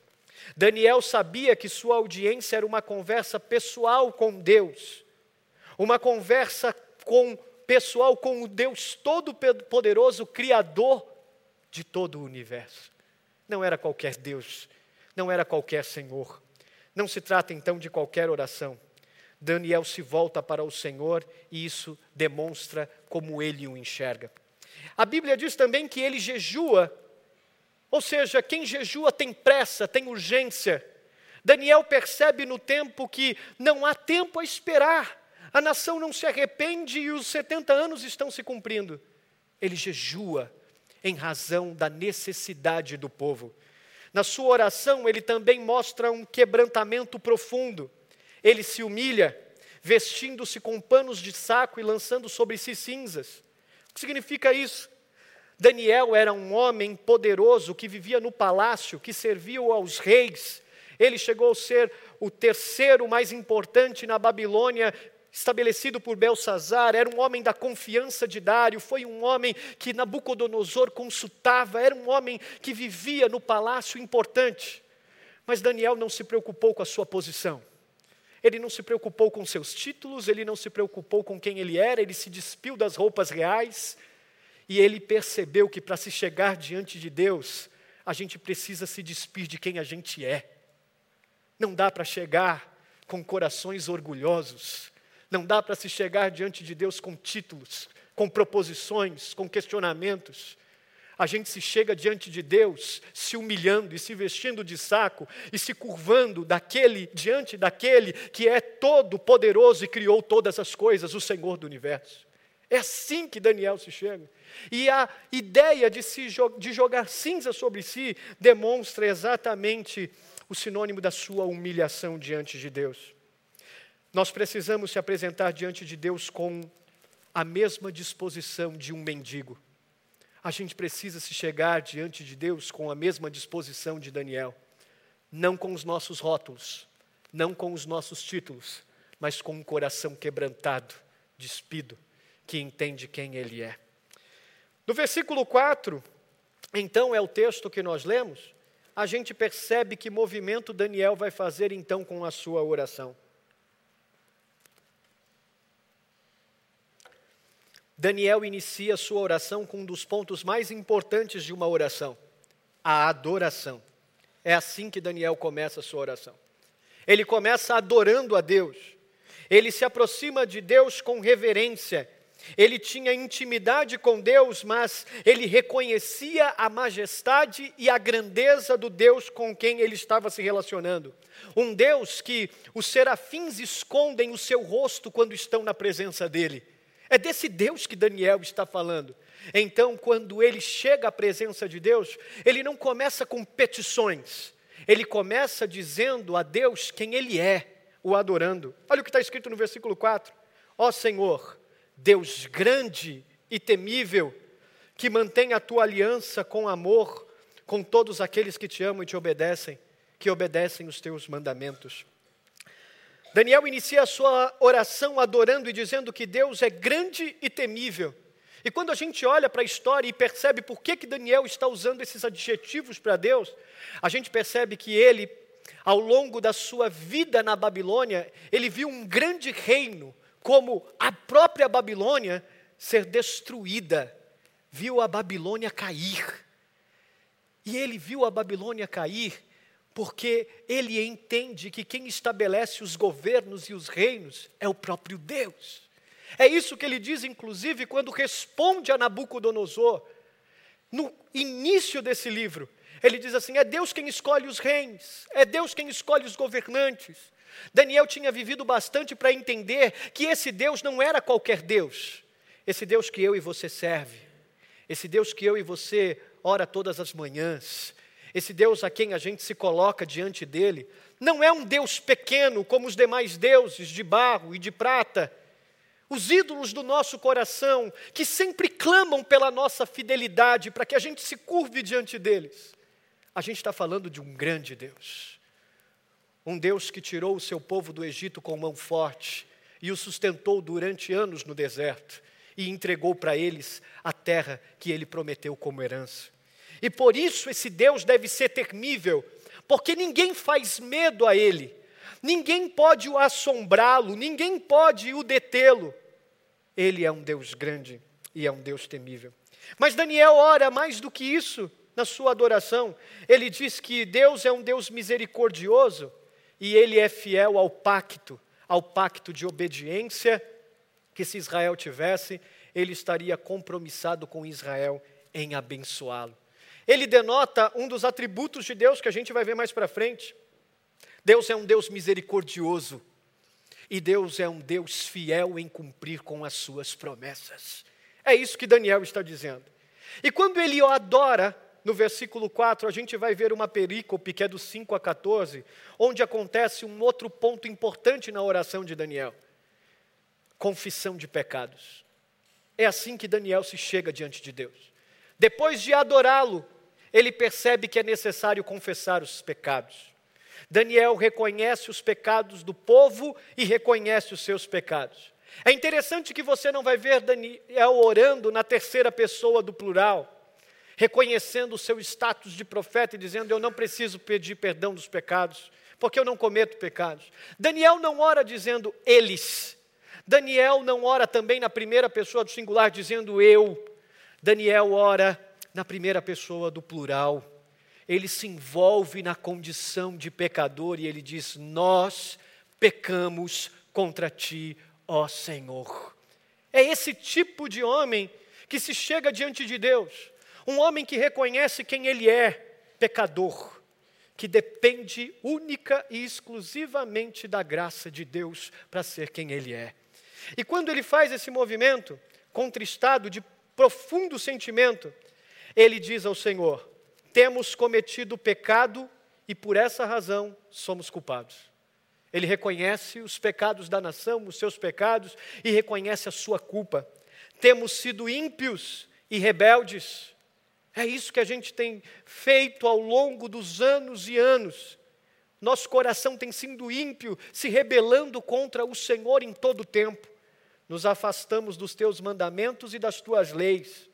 Daniel sabia que sua audiência era uma conversa pessoal com Deus, uma conversa com pessoal com o Deus Todo-Poderoso, Criador de todo o universo. Não era qualquer Deus, não era qualquer Senhor. Não se trata então de qualquer oração. Daniel se volta para o Senhor e isso demonstra como ele o enxerga. A Bíblia diz também que ele jejua, ou seja, quem jejua tem pressa, tem urgência. Daniel percebe no tempo que não há tempo a esperar, a nação não se arrepende e os 70 anos estão se cumprindo. Ele jejua em razão da necessidade do povo. Na sua oração, ele também mostra um quebrantamento profundo. Ele se humilha, vestindo-se com panos de saco e lançando sobre si cinzas. O que significa isso? Daniel era um homem poderoso que vivia no palácio, que servia aos reis. Ele chegou a ser o terceiro mais importante na Babilônia, estabelecido por Belsazar, era um homem da confiança de Dário, foi um homem que Nabucodonosor consultava, era um homem que vivia no palácio importante. Mas Daniel não se preocupou com a sua posição. Ele não se preocupou com seus títulos, ele não se preocupou com quem ele era, ele se despiu das roupas reais e ele percebeu que para se chegar diante de Deus, a gente precisa se despir de quem a gente é. Não dá para chegar com corações orgulhosos, não dá para se chegar diante de Deus com títulos, com proposições, com questionamentos. A gente se chega diante de Deus se humilhando e se vestindo de saco e se curvando daquele diante daquele que é todo poderoso e criou todas as coisas, o Senhor do universo. É assim que Daniel se chega. E a ideia de, se, de jogar cinza sobre si demonstra exatamente o sinônimo da sua humilhação diante de Deus. Nós precisamos se apresentar diante de Deus com a mesma disposição de um mendigo. A gente precisa se chegar diante de Deus com a mesma disposição de Daniel. Não com os nossos rótulos, não com os nossos títulos, mas com um coração quebrantado, despido, que entende quem Ele é. No versículo 4, então é o texto que nós lemos, a gente percebe que movimento Daniel vai fazer então com a sua oração. Daniel inicia sua oração com um dos pontos mais importantes de uma oração: a adoração. É assim que Daniel começa a sua oração. Ele começa adorando a Deus. Ele se aproxima de Deus com reverência. Ele tinha intimidade com Deus, mas ele reconhecia a majestade e a grandeza do Deus com quem ele estava se relacionando. Um Deus que os serafins escondem o seu rosto quando estão na presença dele. É desse Deus que Daniel está falando. Então, quando ele chega à presença de Deus, ele não começa com petições, ele começa dizendo a Deus quem ele é, o adorando. Olha o que está escrito no versículo 4: Ó Senhor, Deus grande e temível, que mantém a tua aliança com amor com todos aqueles que te amam e te obedecem, que obedecem os teus mandamentos. Daniel inicia a sua oração adorando e dizendo que Deus é grande e temível. E quando a gente olha para a história e percebe por que, que Daniel está usando esses adjetivos para Deus, a gente percebe que ele, ao longo da sua vida na Babilônia, ele viu um grande reino, como a própria Babilônia, ser destruída. Viu a Babilônia cair. E ele viu a Babilônia cair porque ele entende que quem estabelece os governos e os reinos é o próprio Deus. É isso que ele diz, inclusive, quando responde a Nabucodonosor, no início desse livro. Ele diz assim: é Deus quem escolhe os reis, é Deus quem escolhe os governantes. Daniel tinha vivido bastante para entender que esse Deus não era qualquer Deus, esse Deus que eu e você serve, esse Deus que eu e você ora todas as manhãs, esse Deus a quem a gente se coloca diante dele, não é um Deus pequeno como os demais deuses de barro e de prata. Os ídolos do nosso coração, que sempre clamam pela nossa fidelidade, para que a gente se curve diante deles. A gente está falando de um grande Deus. Um Deus que tirou o seu povo do Egito com mão forte e o sustentou durante anos no deserto e entregou para eles a terra que ele prometeu como herança. E por isso esse Deus deve ser temível, porque ninguém faz medo a ele, ninguém pode o assombrá-lo, ninguém pode o detê-lo. Ele é um Deus grande e é um Deus temível. Mas Daniel ora mais do que isso na sua adoração. Ele diz que Deus é um Deus misericordioso e ele é fiel ao pacto, ao pacto de obediência que se Israel tivesse, ele estaria compromissado com Israel em abençoá-lo. Ele denota um dos atributos de Deus que a gente vai ver mais para frente. Deus é um Deus misericordioso e Deus é um Deus fiel em cumprir com as suas promessas. É isso que Daniel está dizendo. E quando ele o adora, no versículo 4, a gente vai ver uma perícope que é do 5 a 14, onde acontece um outro ponto importante na oração de Daniel: confissão de pecados. É assim que Daniel se chega diante de Deus. Depois de adorá-lo, ele percebe que é necessário confessar os pecados. Daniel reconhece os pecados do povo e reconhece os seus pecados. É interessante que você não vai ver Daniel orando na terceira pessoa do plural, reconhecendo o seu status de profeta e dizendo: Eu não preciso pedir perdão dos pecados, porque eu não cometo pecados. Daniel não ora dizendo eles. Daniel não ora também na primeira pessoa do singular dizendo eu. Daniel ora na primeira pessoa do plural. Ele se envolve na condição de pecador e ele diz: Nós pecamos contra ti, ó Senhor. É esse tipo de homem que se chega diante de Deus, um homem que reconhece quem ele é, pecador, que depende única e exclusivamente da graça de Deus para ser quem ele é. E quando ele faz esse movimento, contristado de profundo sentimento, ele diz ao Senhor: Temos cometido pecado e por essa razão somos culpados. Ele reconhece os pecados da nação, os seus pecados, e reconhece a sua culpa. Temos sido ímpios e rebeldes. É isso que a gente tem feito ao longo dos anos e anos. Nosso coração tem sido ímpio, se rebelando contra o Senhor em todo o tempo. Nos afastamos dos teus mandamentos e das tuas leis.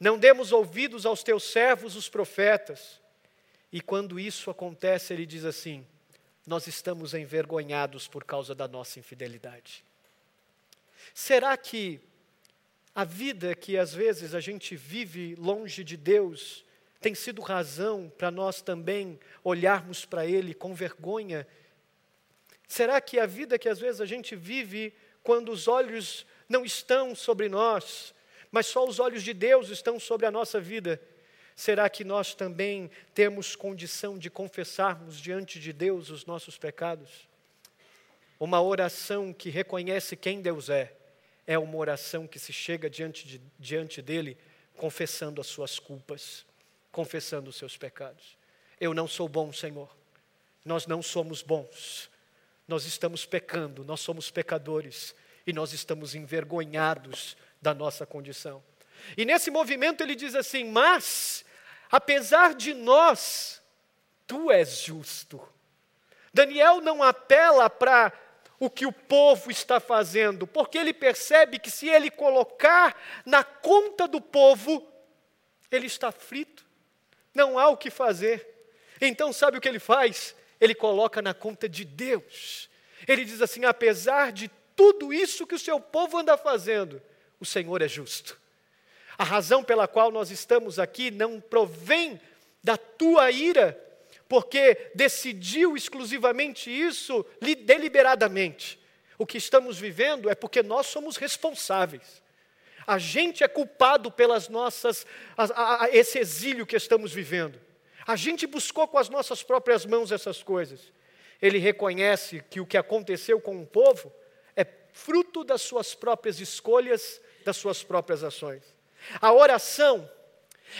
Não demos ouvidos aos teus servos, os profetas. E quando isso acontece, ele diz assim: Nós estamos envergonhados por causa da nossa infidelidade. Será que a vida que às vezes a gente vive longe de Deus tem sido razão para nós também olharmos para Ele com vergonha? Será que a vida que às vezes a gente vive quando os olhos não estão sobre nós, mas só os olhos de Deus estão sobre a nossa vida, será que nós também temos condição de confessarmos diante de Deus os nossos pecados? Uma oração que reconhece quem Deus é, é uma oração que se chega diante, de, diante dele confessando as suas culpas, confessando os seus pecados. Eu não sou bom, Senhor. Nós não somos bons. Nós estamos pecando, nós somos pecadores e nós estamos envergonhados da nossa condição. E nesse movimento ele diz assim: Mas, apesar de nós, tu és justo. Daniel não apela para o que o povo está fazendo, porque ele percebe que se ele colocar na conta do povo, ele está frito, não há o que fazer. Então, sabe o que ele faz? Ele coloca na conta de Deus. Ele diz assim: apesar de tudo isso que o seu povo anda fazendo, o Senhor é justo. A razão pela qual nós estamos aqui não provém da tua ira, porque decidiu exclusivamente isso deliberadamente. O que estamos vivendo é porque nós somos responsáveis. A gente é culpado pelas nossas a, a, esse exílio que estamos vivendo. A gente buscou com as nossas próprias mãos essas coisas. Ele reconhece que o que aconteceu com o povo é fruto das suas próprias escolhas das suas próprias ações. A oração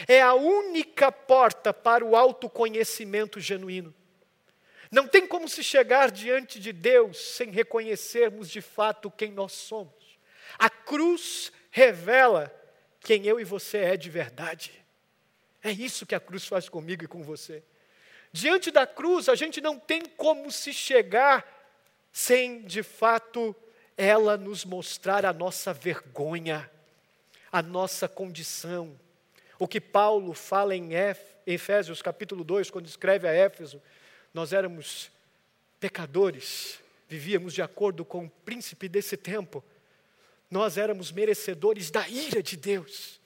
é a única porta para o autoconhecimento genuíno. Não tem como se chegar diante de Deus sem reconhecermos de fato quem nós somos. A cruz revela quem eu e você é de verdade. É isso que a cruz faz comigo e com você. Diante da cruz, a gente não tem como se chegar sem, de fato, ela nos mostrar a nossa vergonha, a nossa condição. O que Paulo fala em Efésios capítulo 2, quando escreve a Éfeso, nós éramos pecadores, vivíamos de acordo com o príncipe desse tempo, nós éramos merecedores da ira de Deus.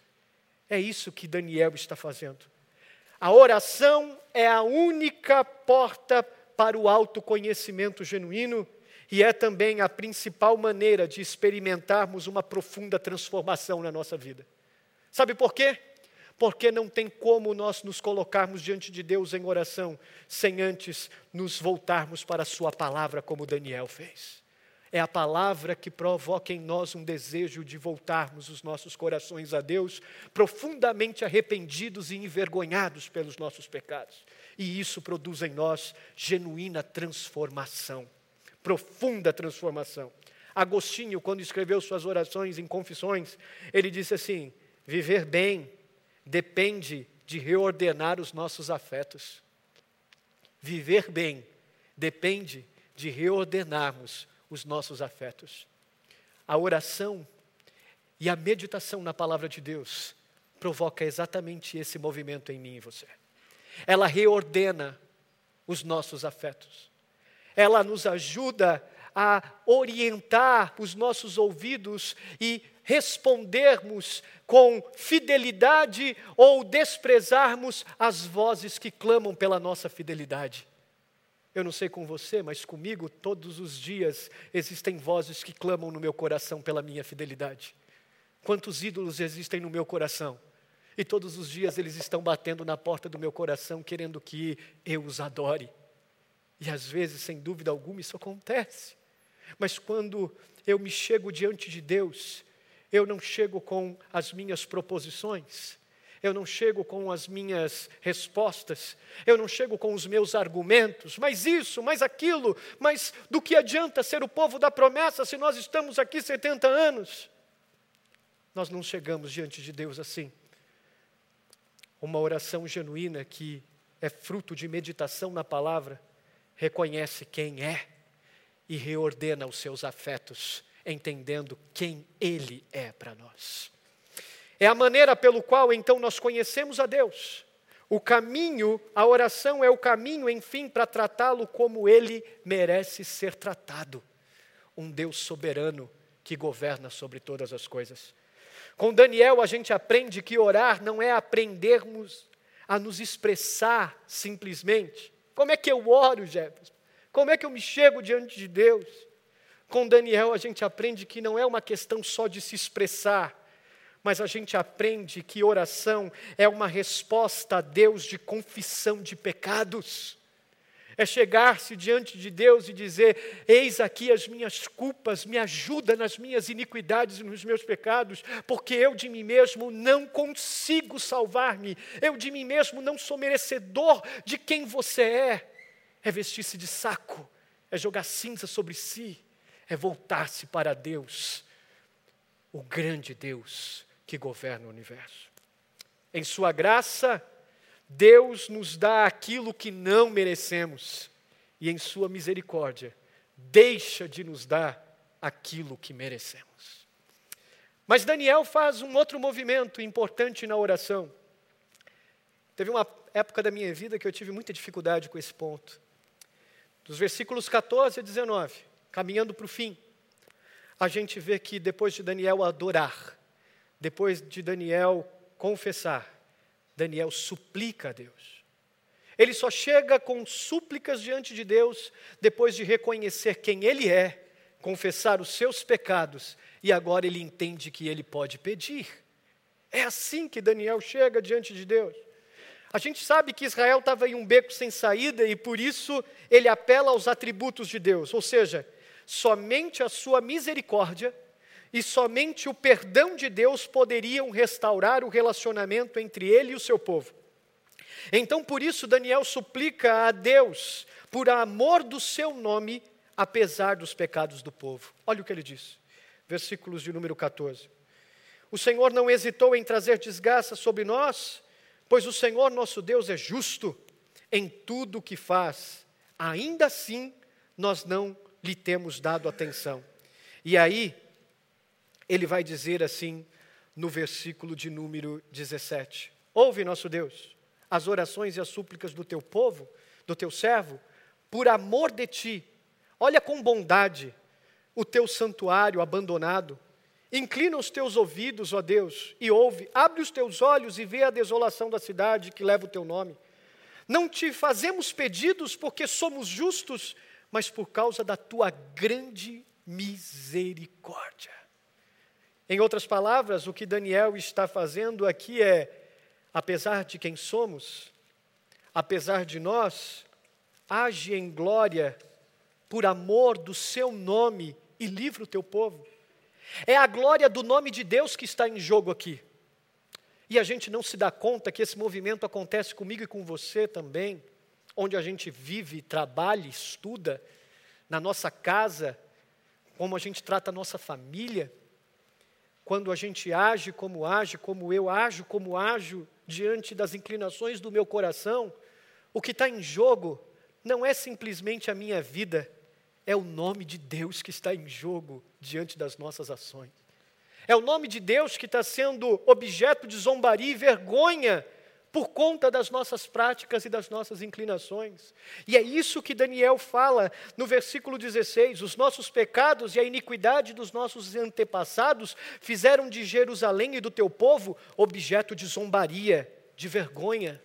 É isso que Daniel está fazendo. A oração é a única porta para o autoconhecimento genuíno e é também a principal maneira de experimentarmos uma profunda transformação na nossa vida. Sabe por quê? Porque não tem como nós nos colocarmos diante de Deus em oração sem antes nos voltarmos para a Sua palavra, como Daniel fez. É a palavra que provoca em nós um desejo de voltarmos os nossos corações a Deus, profundamente arrependidos e envergonhados pelos nossos pecados. E isso produz em nós genuína transformação profunda transformação. Agostinho, quando escreveu suas orações em confissões, ele disse assim: viver bem depende de reordenar os nossos afetos. Viver bem depende de reordenarmos os nossos afetos. A oração e a meditação na palavra de Deus provoca exatamente esse movimento em mim e você. Ela reordena os nossos afetos ela nos ajuda a orientar os nossos ouvidos e respondermos com fidelidade ou desprezarmos as vozes que clamam pela nossa fidelidade. Eu não sei com você, mas comigo todos os dias existem vozes que clamam no meu coração pela minha fidelidade. Quantos ídolos existem no meu coração? E todos os dias eles estão batendo na porta do meu coração, querendo que eu os adore. E às vezes, sem dúvida alguma, isso acontece. Mas quando eu me chego diante de Deus, eu não chego com as minhas proposições, eu não chego com as minhas respostas, eu não chego com os meus argumentos, mas isso, mas aquilo, mas do que adianta ser o povo da promessa se nós estamos aqui 70 anos? Nós não chegamos diante de Deus assim. Uma oração genuína que é fruto de meditação na palavra reconhece quem é e reordena os seus afetos, entendendo quem Ele é para nós. É a maneira pelo qual então nós conhecemos a Deus. O caminho, a oração é o caminho, enfim, para tratá-lo como ele merece ser tratado. Um Deus soberano que governa sobre todas as coisas. Com Daniel, a gente aprende que orar não é aprendermos a nos expressar simplesmente, como é que eu oro, Jefferson? Como é que eu me chego diante de Deus? Com Daniel, a gente aprende que não é uma questão só de se expressar, mas a gente aprende que oração é uma resposta a Deus de confissão de pecados. É chegar-se diante de Deus e dizer: Eis aqui as minhas culpas, me ajuda nas minhas iniquidades e nos meus pecados, porque eu de mim mesmo não consigo salvar-me, eu de mim mesmo não sou merecedor de quem você é. É vestir-se de saco, é jogar cinza sobre si, é voltar-se para Deus, o grande Deus que governa o universo. Em Sua graça, Deus nos dá aquilo que não merecemos e, em Sua misericórdia, deixa de nos dar aquilo que merecemos. Mas Daniel faz um outro movimento importante na oração. Teve uma época da minha vida que eu tive muita dificuldade com esse ponto. Dos versículos 14 a 19, caminhando para o fim, a gente vê que depois de Daniel adorar, depois de Daniel confessar, Daniel suplica a Deus. Ele só chega com súplicas diante de Deus depois de reconhecer quem ele é, confessar os seus pecados e agora ele entende que ele pode pedir. É assim que Daniel chega diante de Deus. A gente sabe que Israel estava em um beco sem saída e por isso ele apela aos atributos de Deus, ou seja, somente a sua misericórdia e somente o perdão de Deus poderiam restaurar o relacionamento entre ele e o seu povo. Então, por isso, Daniel suplica a Deus, por amor do seu nome, apesar dos pecados do povo. Olha o que ele diz, versículos de número 14. O Senhor não hesitou em trazer desgraça sobre nós, pois o Senhor nosso Deus é justo em tudo o que faz. Ainda assim, nós não lhe temos dado atenção. E aí, ele vai dizer assim no versículo de número 17: Ouve, nosso Deus, as orações e as súplicas do teu povo, do teu servo, por amor de ti. Olha com bondade o teu santuário abandonado. Inclina os teus ouvidos, ó Deus, e ouve. Abre os teus olhos e vê a desolação da cidade que leva o teu nome. Não te fazemos pedidos porque somos justos, mas por causa da tua grande misericórdia. Em outras palavras, o que Daniel está fazendo aqui é, apesar de quem somos, apesar de nós, age em glória por amor do seu nome e livra o teu povo. É a glória do nome de Deus que está em jogo aqui. E a gente não se dá conta que esse movimento acontece comigo e com você também, onde a gente vive, trabalha, estuda, na nossa casa, como a gente trata a nossa família, quando a gente age como age, como eu ajo, como ajo diante das inclinações do meu coração, o que está em jogo não é simplesmente a minha vida, é o nome de Deus que está em jogo diante das nossas ações. É o nome de Deus que está sendo objeto de zombaria e vergonha por conta das nossas práticas e das nossas inclinações. E é isso que Daniel fala no versículo 16: os nossos pecados e a iniquidade dos nossos antepassados fizeram de Jerusalém e do teu povo objeto de zombaria, de vergonha.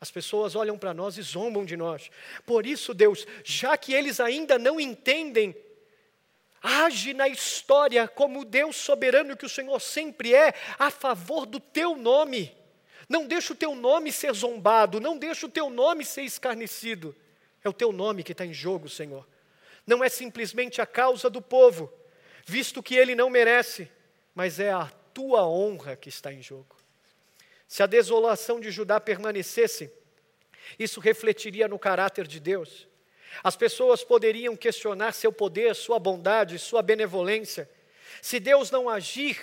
As pessoas olham para nós e zombam de nós. Por isso, Deus, já que eles ainda não entendem age na história como Deus soberano que o Senhor sempre é, a favor do teu nome. Não deixa o teu nome ser zombado, não deixa o teu nome ser escarnecido. É o teu nome que está em jogo, Senhor. Não é simplesmente a causa do povo, visto que ele não merece, mas é a tua honra que está em jogo. Se a desolação de Judá permanecesse, isso refletiria no caráter de Deus. As pessoas poderiam questionar seu poder, sua bondade, sua benevolência. Se Deus não agir,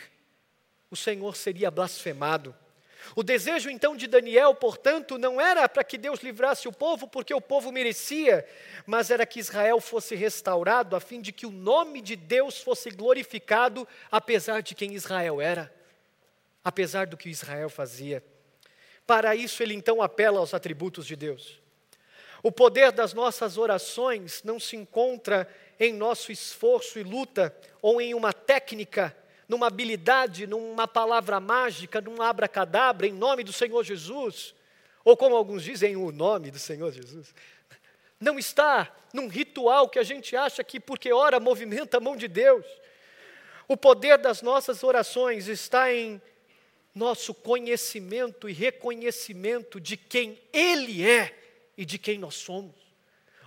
o Senhor seria blasfemado. O desejo então de Daniel, portanto, não era para que Deus livrasse o povo, porque o povo merecia, mas era que Israel fosse restaurado, a fim de que o nome de Deus fosse glorificado, apesar de quem Israel era, apesar do que Israel fazia. Para isso, ele então apela aos atributos de Deus. O poder das nossas orações não se encontra em nosso esforço e luta, ou em uma técnica, numa habilidade, numa palavra mágica, num abracadabra, em nome do Senhor Jesus, ou como alguns dizem, o nome do Senhor Jesus. Não está num ritual que a gente acha que, porque ora, movimenta a mão de Deus. O poder das nossas orações está em nosso conhecimento e reconhecimento de quem Ele é e de quem nós somos.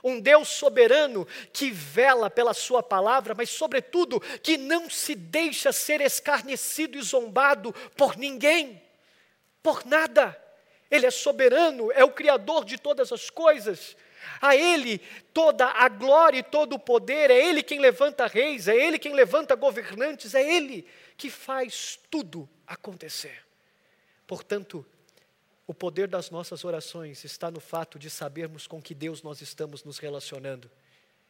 Um Deus soberano que vela pela Sua palavra, mas, sobretudo, que não se deixa ser escarnecido e zombado por ninguém, por nada. Ele é soberano, é o Criador de todas as coisas. A Ele toda a glória e todo o poder, é Ele quem levanta reis, é Ele quem levanta governantes, é Ele que faz tudo acontecer. Portanto, o poder das nossas orações está no fato de sabermos com que Deus nós estamos nos relacionando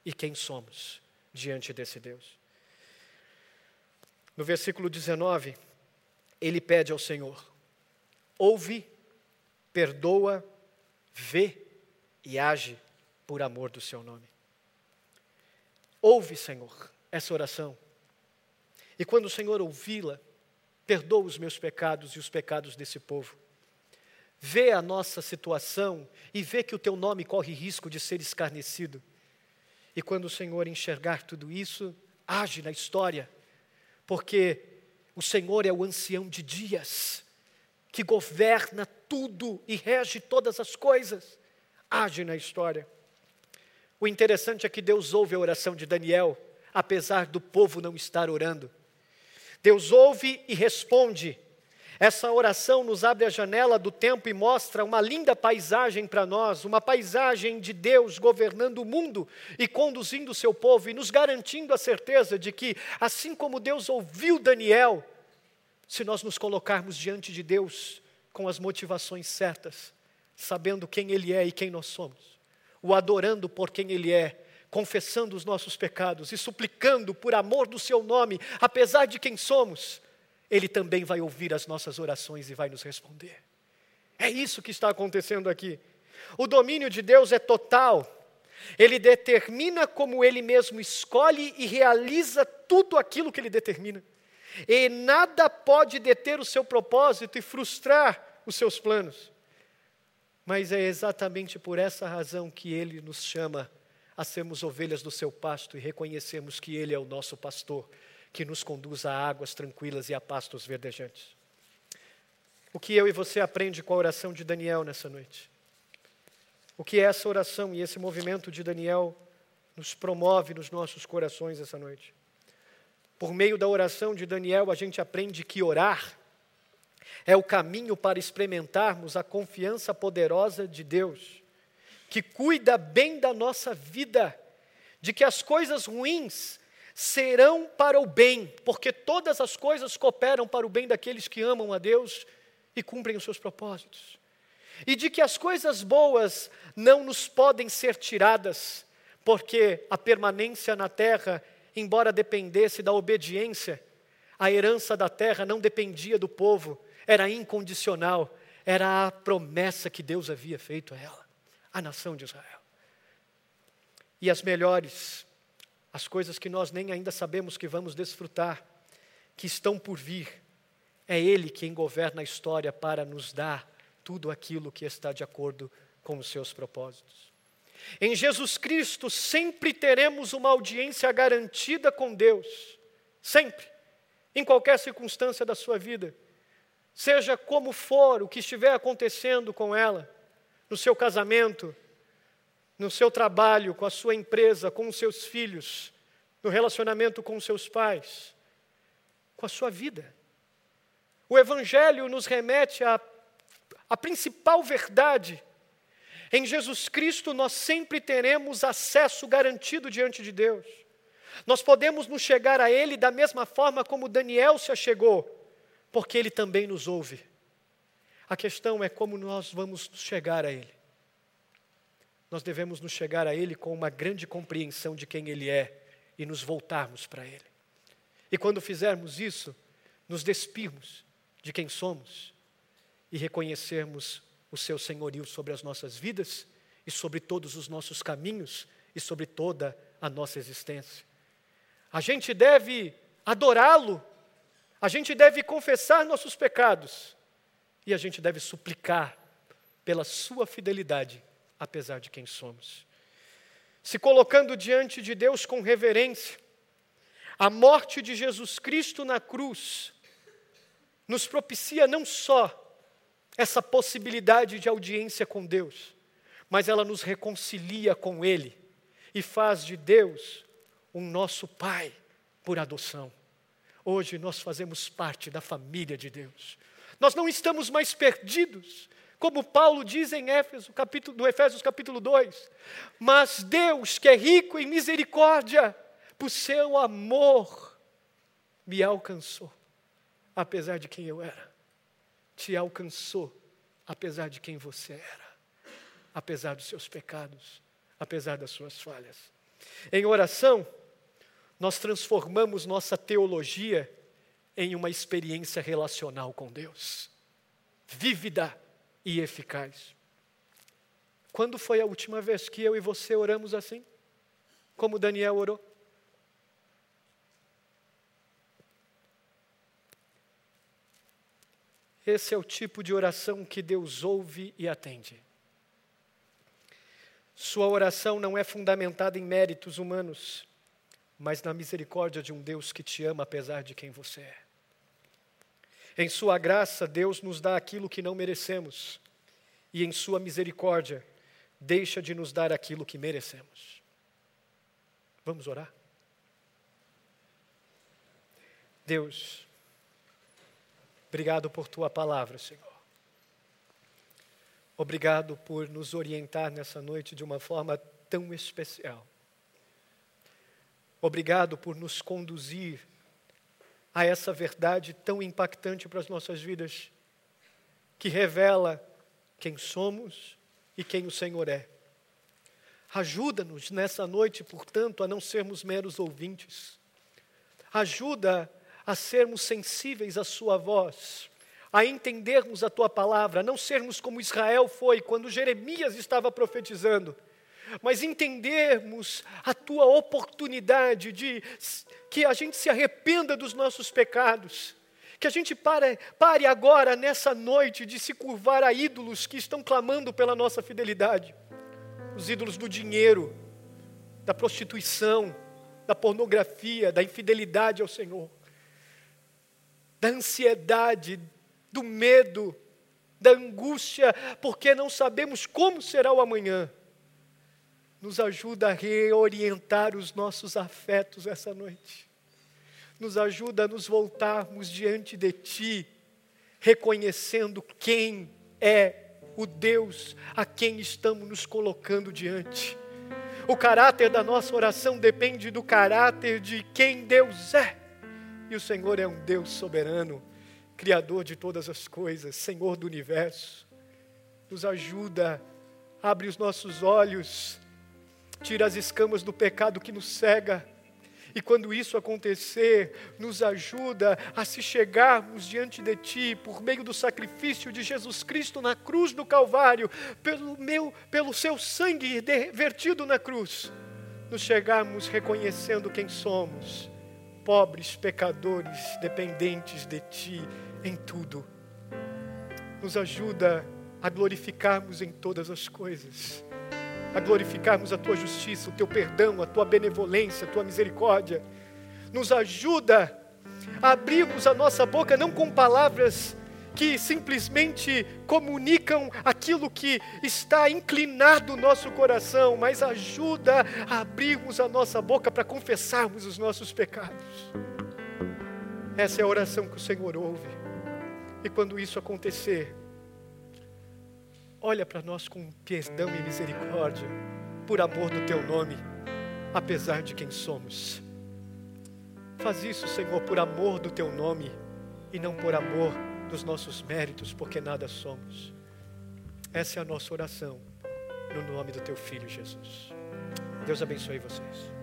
e quem somos diante desse Deus. No versículo 19, ele pede ao Senhor: ouve, perdoa, vê e age por amor do seu nome. Ouve, Senhor, essa oração. E quando o Senhor ouvi-la, perdoa os meus pecados e os pecados desse povo vê a nossa situação e vê que o teu nome corre risco de ser escarnecido. E quando o Senhor enxergar tudo isso, age na história, porque o Senhor é o ancião de dias, que governa tudo e rege todas as coisas, age na história. O interessante é que Deus ouve a oração de Daniel, apesar do povo não estar orando. Deus ouve e responde, essa oração nos abre a janela do tempo e mostra uma linda paisagem para nós, uma paisagem de Deus governando o mundo e conduzindo o seu povo e nos garantindo a certeza de que, assim como Deus ouviu Daniel, se nós nos colocarmos diante de Deus com as motivações certas, sabendo quem Ele é e quem nós somos, o adorando por quem Ele é, confessando os nossos pecados e suplicando por amor do Seu nome, apesar de quem somos, ele também vai ouvir as nossas orações e vai nos responder. É isso que está acontecendo aqui. O domínio de Deus é total. Ele determina como ele mesmo escolhe e realiza tudo aquilo que ele determina. E nada pode deter o seu propósito e frustrar os seus planos. Mas é exatamente por essa razão que ele nos chama a sermos ovelhas do seu pasto e reconhecemos que ele é o nosso pastor, que nos conduz a águas tranquilas e a pastos verdejantes. O que eu e você aprende com a oração de Daniel nessa noite? O que essa oração e esse movimento de Daniel nos promove nos nossos corações essa noite? Por meio da oração de Daniel, a gente aprende que orar é o caminho para experimentarmos a confiança poderosa de Deus, que cuida bem da nossa vida, de que as coisas ruins serão para o bem, porque todas as coisas cooperam para o bem daqueles que amam a Deus e cumprem os seus propósitos. E de que as coisas boas não nos podem ser tiradas, porque a permanência na terra, embora dependesse da obediência, a herança da terra não dependia do povo, era incondicional, era a promessa que Deus havia feito a ela, a nação de Israel. E as melhores, as coisas que nós nem ainda sabemos que vamos desfrutar, que estão por vir, é Ele quem governa a história para nos dar tudo aquilo que está de acordo com os seus propósitos. Em Jesus Cristo sempre teremos uma audiência garantida com Deus, sempre, em qualquer circunstância da sua vida. Seja como for o que estiver acontecendo com ela, no seu casamento, no seu trabalho, com a sua empresa, com os seus filhos, no relacionamento com os seus pais, com a sua vida. O Evangelho nos remete à, principal verdade. Em Jesus Cristo nós sempre teremos acesso garantido diante de Deus. Nós podemos nos chegar a Ele da mesma forma como Daniel se achegou porque Ele também nos ouve. A questão é como nós vamos chegar a Ele. Nós devemos nos chegar a Ele com uma grande compreensão de quem Ele é e nos voltarmos para Ele. E quando fizermos isso, nos despirmos de quem somos e reconhecermos o Seu senhorio sobre as nossas vidas e sobre todos os nossos caminhos e sobre toda a nossa existência. A gente deve adorá-lo a gente deve confessar nossos pecados e a gente deve suplicar pela sua fidelidade, apesar de quem somos. Se colocando diante de Deus com reverência, a morte de Jesus Cristo na cruz nos propicia não só essa possibilidade de audiência com Deus, mas ela nos reconcilia com Ele e faz de Deus um nosso Pai por adoção. Hoje nós fazemos parte da família de Deus. Nós não estamos mais perdidos, como Paulo diz em Éfeso, capítulo, no Efésios capítulo 2. Mas Deus, que é rico em misericórdia, por seu amor, me alcançou, apesar de quem eu era. Te alcançou, apesar de quem você era, apesar dos seus pecados, apesar das suas falhas. Em oração, nós transformamos nossa teologia em uma experiência relacional com Deus, vívida e eficaz. Quando foi a última vez que eu e você oramos assim? Como Daniel orou? Esse é o tipo de oração que Deus ouve e atende. Sua oração não é fundamentada em méritos humanos, mas na misericórdia de um Deus que te ama apesar de quem você é. Em Sua graça, Deus nos dá aquilo que não merecemos, e em Sua misericórdia, deixa de nos dar aquilo que merecemos. Vamos orar? Deus, obrigado por Tua palavra, Senhor. Obrigado por nos orientar nessa noite de uma forma tão especial. Obrigado por nos conduzir a essa verdade tão impactante para as nossas vidas, que revela quem somos e quem o Senhor é. Ajuda-nos nessa noite, portanto, a não sermos meros ouvintes. Ajuda a sermos sensíveis à Sua voz, a entendermos a tua palavra, a não sermos como Israel foi quando Jeremias estava profetizando, mas entendermos a tua oportunidade de que a gente se arrependa dos nossos pecados, que a gente pare, pare agora, nessa noite, de se curvar a ídolos que estão clamando pela nossa fidelidade os ídolos do dinheiro, da prostituição, da pornografia, da infidelidade ao Senhor, da ansiedade, do medo, da angústia, porque não sabemos como será o amanhã. Nos ajuda a reorientar os nossos afetos essa noite. Nos ajuda a nos voltarmos diante de Ti, reconhecendo quem é o Deus a quem estamos nos colocando diante. O caráter da nossa oração depende do caráter de quem Deus é. E o Senhor é um Deus soberano, Criador de todas as coisas, Senhor do universo. Nos ajuda, abre os nossos olhos, tira as escamas do pecado que nos cega e quando isso acontecer, nos ajuda a se chegarmos diante de Ti por meio do sacrifício de Jesus Cristo na cruz do Calvário, pelo, meu, pelo Seu sangue vertido na cruz, nos chegarmos reconhecendo quem somos, pobres pecadores dependentes de Ti em tudo. Nos ajuda a glorificarmos em todas as coisas a glorificarmos a tua justiça, o teu perdão, a tua benevolência, a tua misericórdia. Nos ajuda a abrirmos a nossa boca não com palavras que simplesmente comunicam aquilo que está inclinado no nosso coração, mas ajuda a abrirmos a nossa boca para confessarmos os nossos pecados. Essa é a oração que o Senhor ouve. E quando isso acontecer, olha para nós com perdão e misericórdia, por amor do teu nome, apesar de quem somos. Faz isso, Senhor, por amor do teu nome e não por amor dos nossos méritos, porque nada somos. Essa é a nossa oração, no nome do teu filho Jesus. Deus abençoe vocês.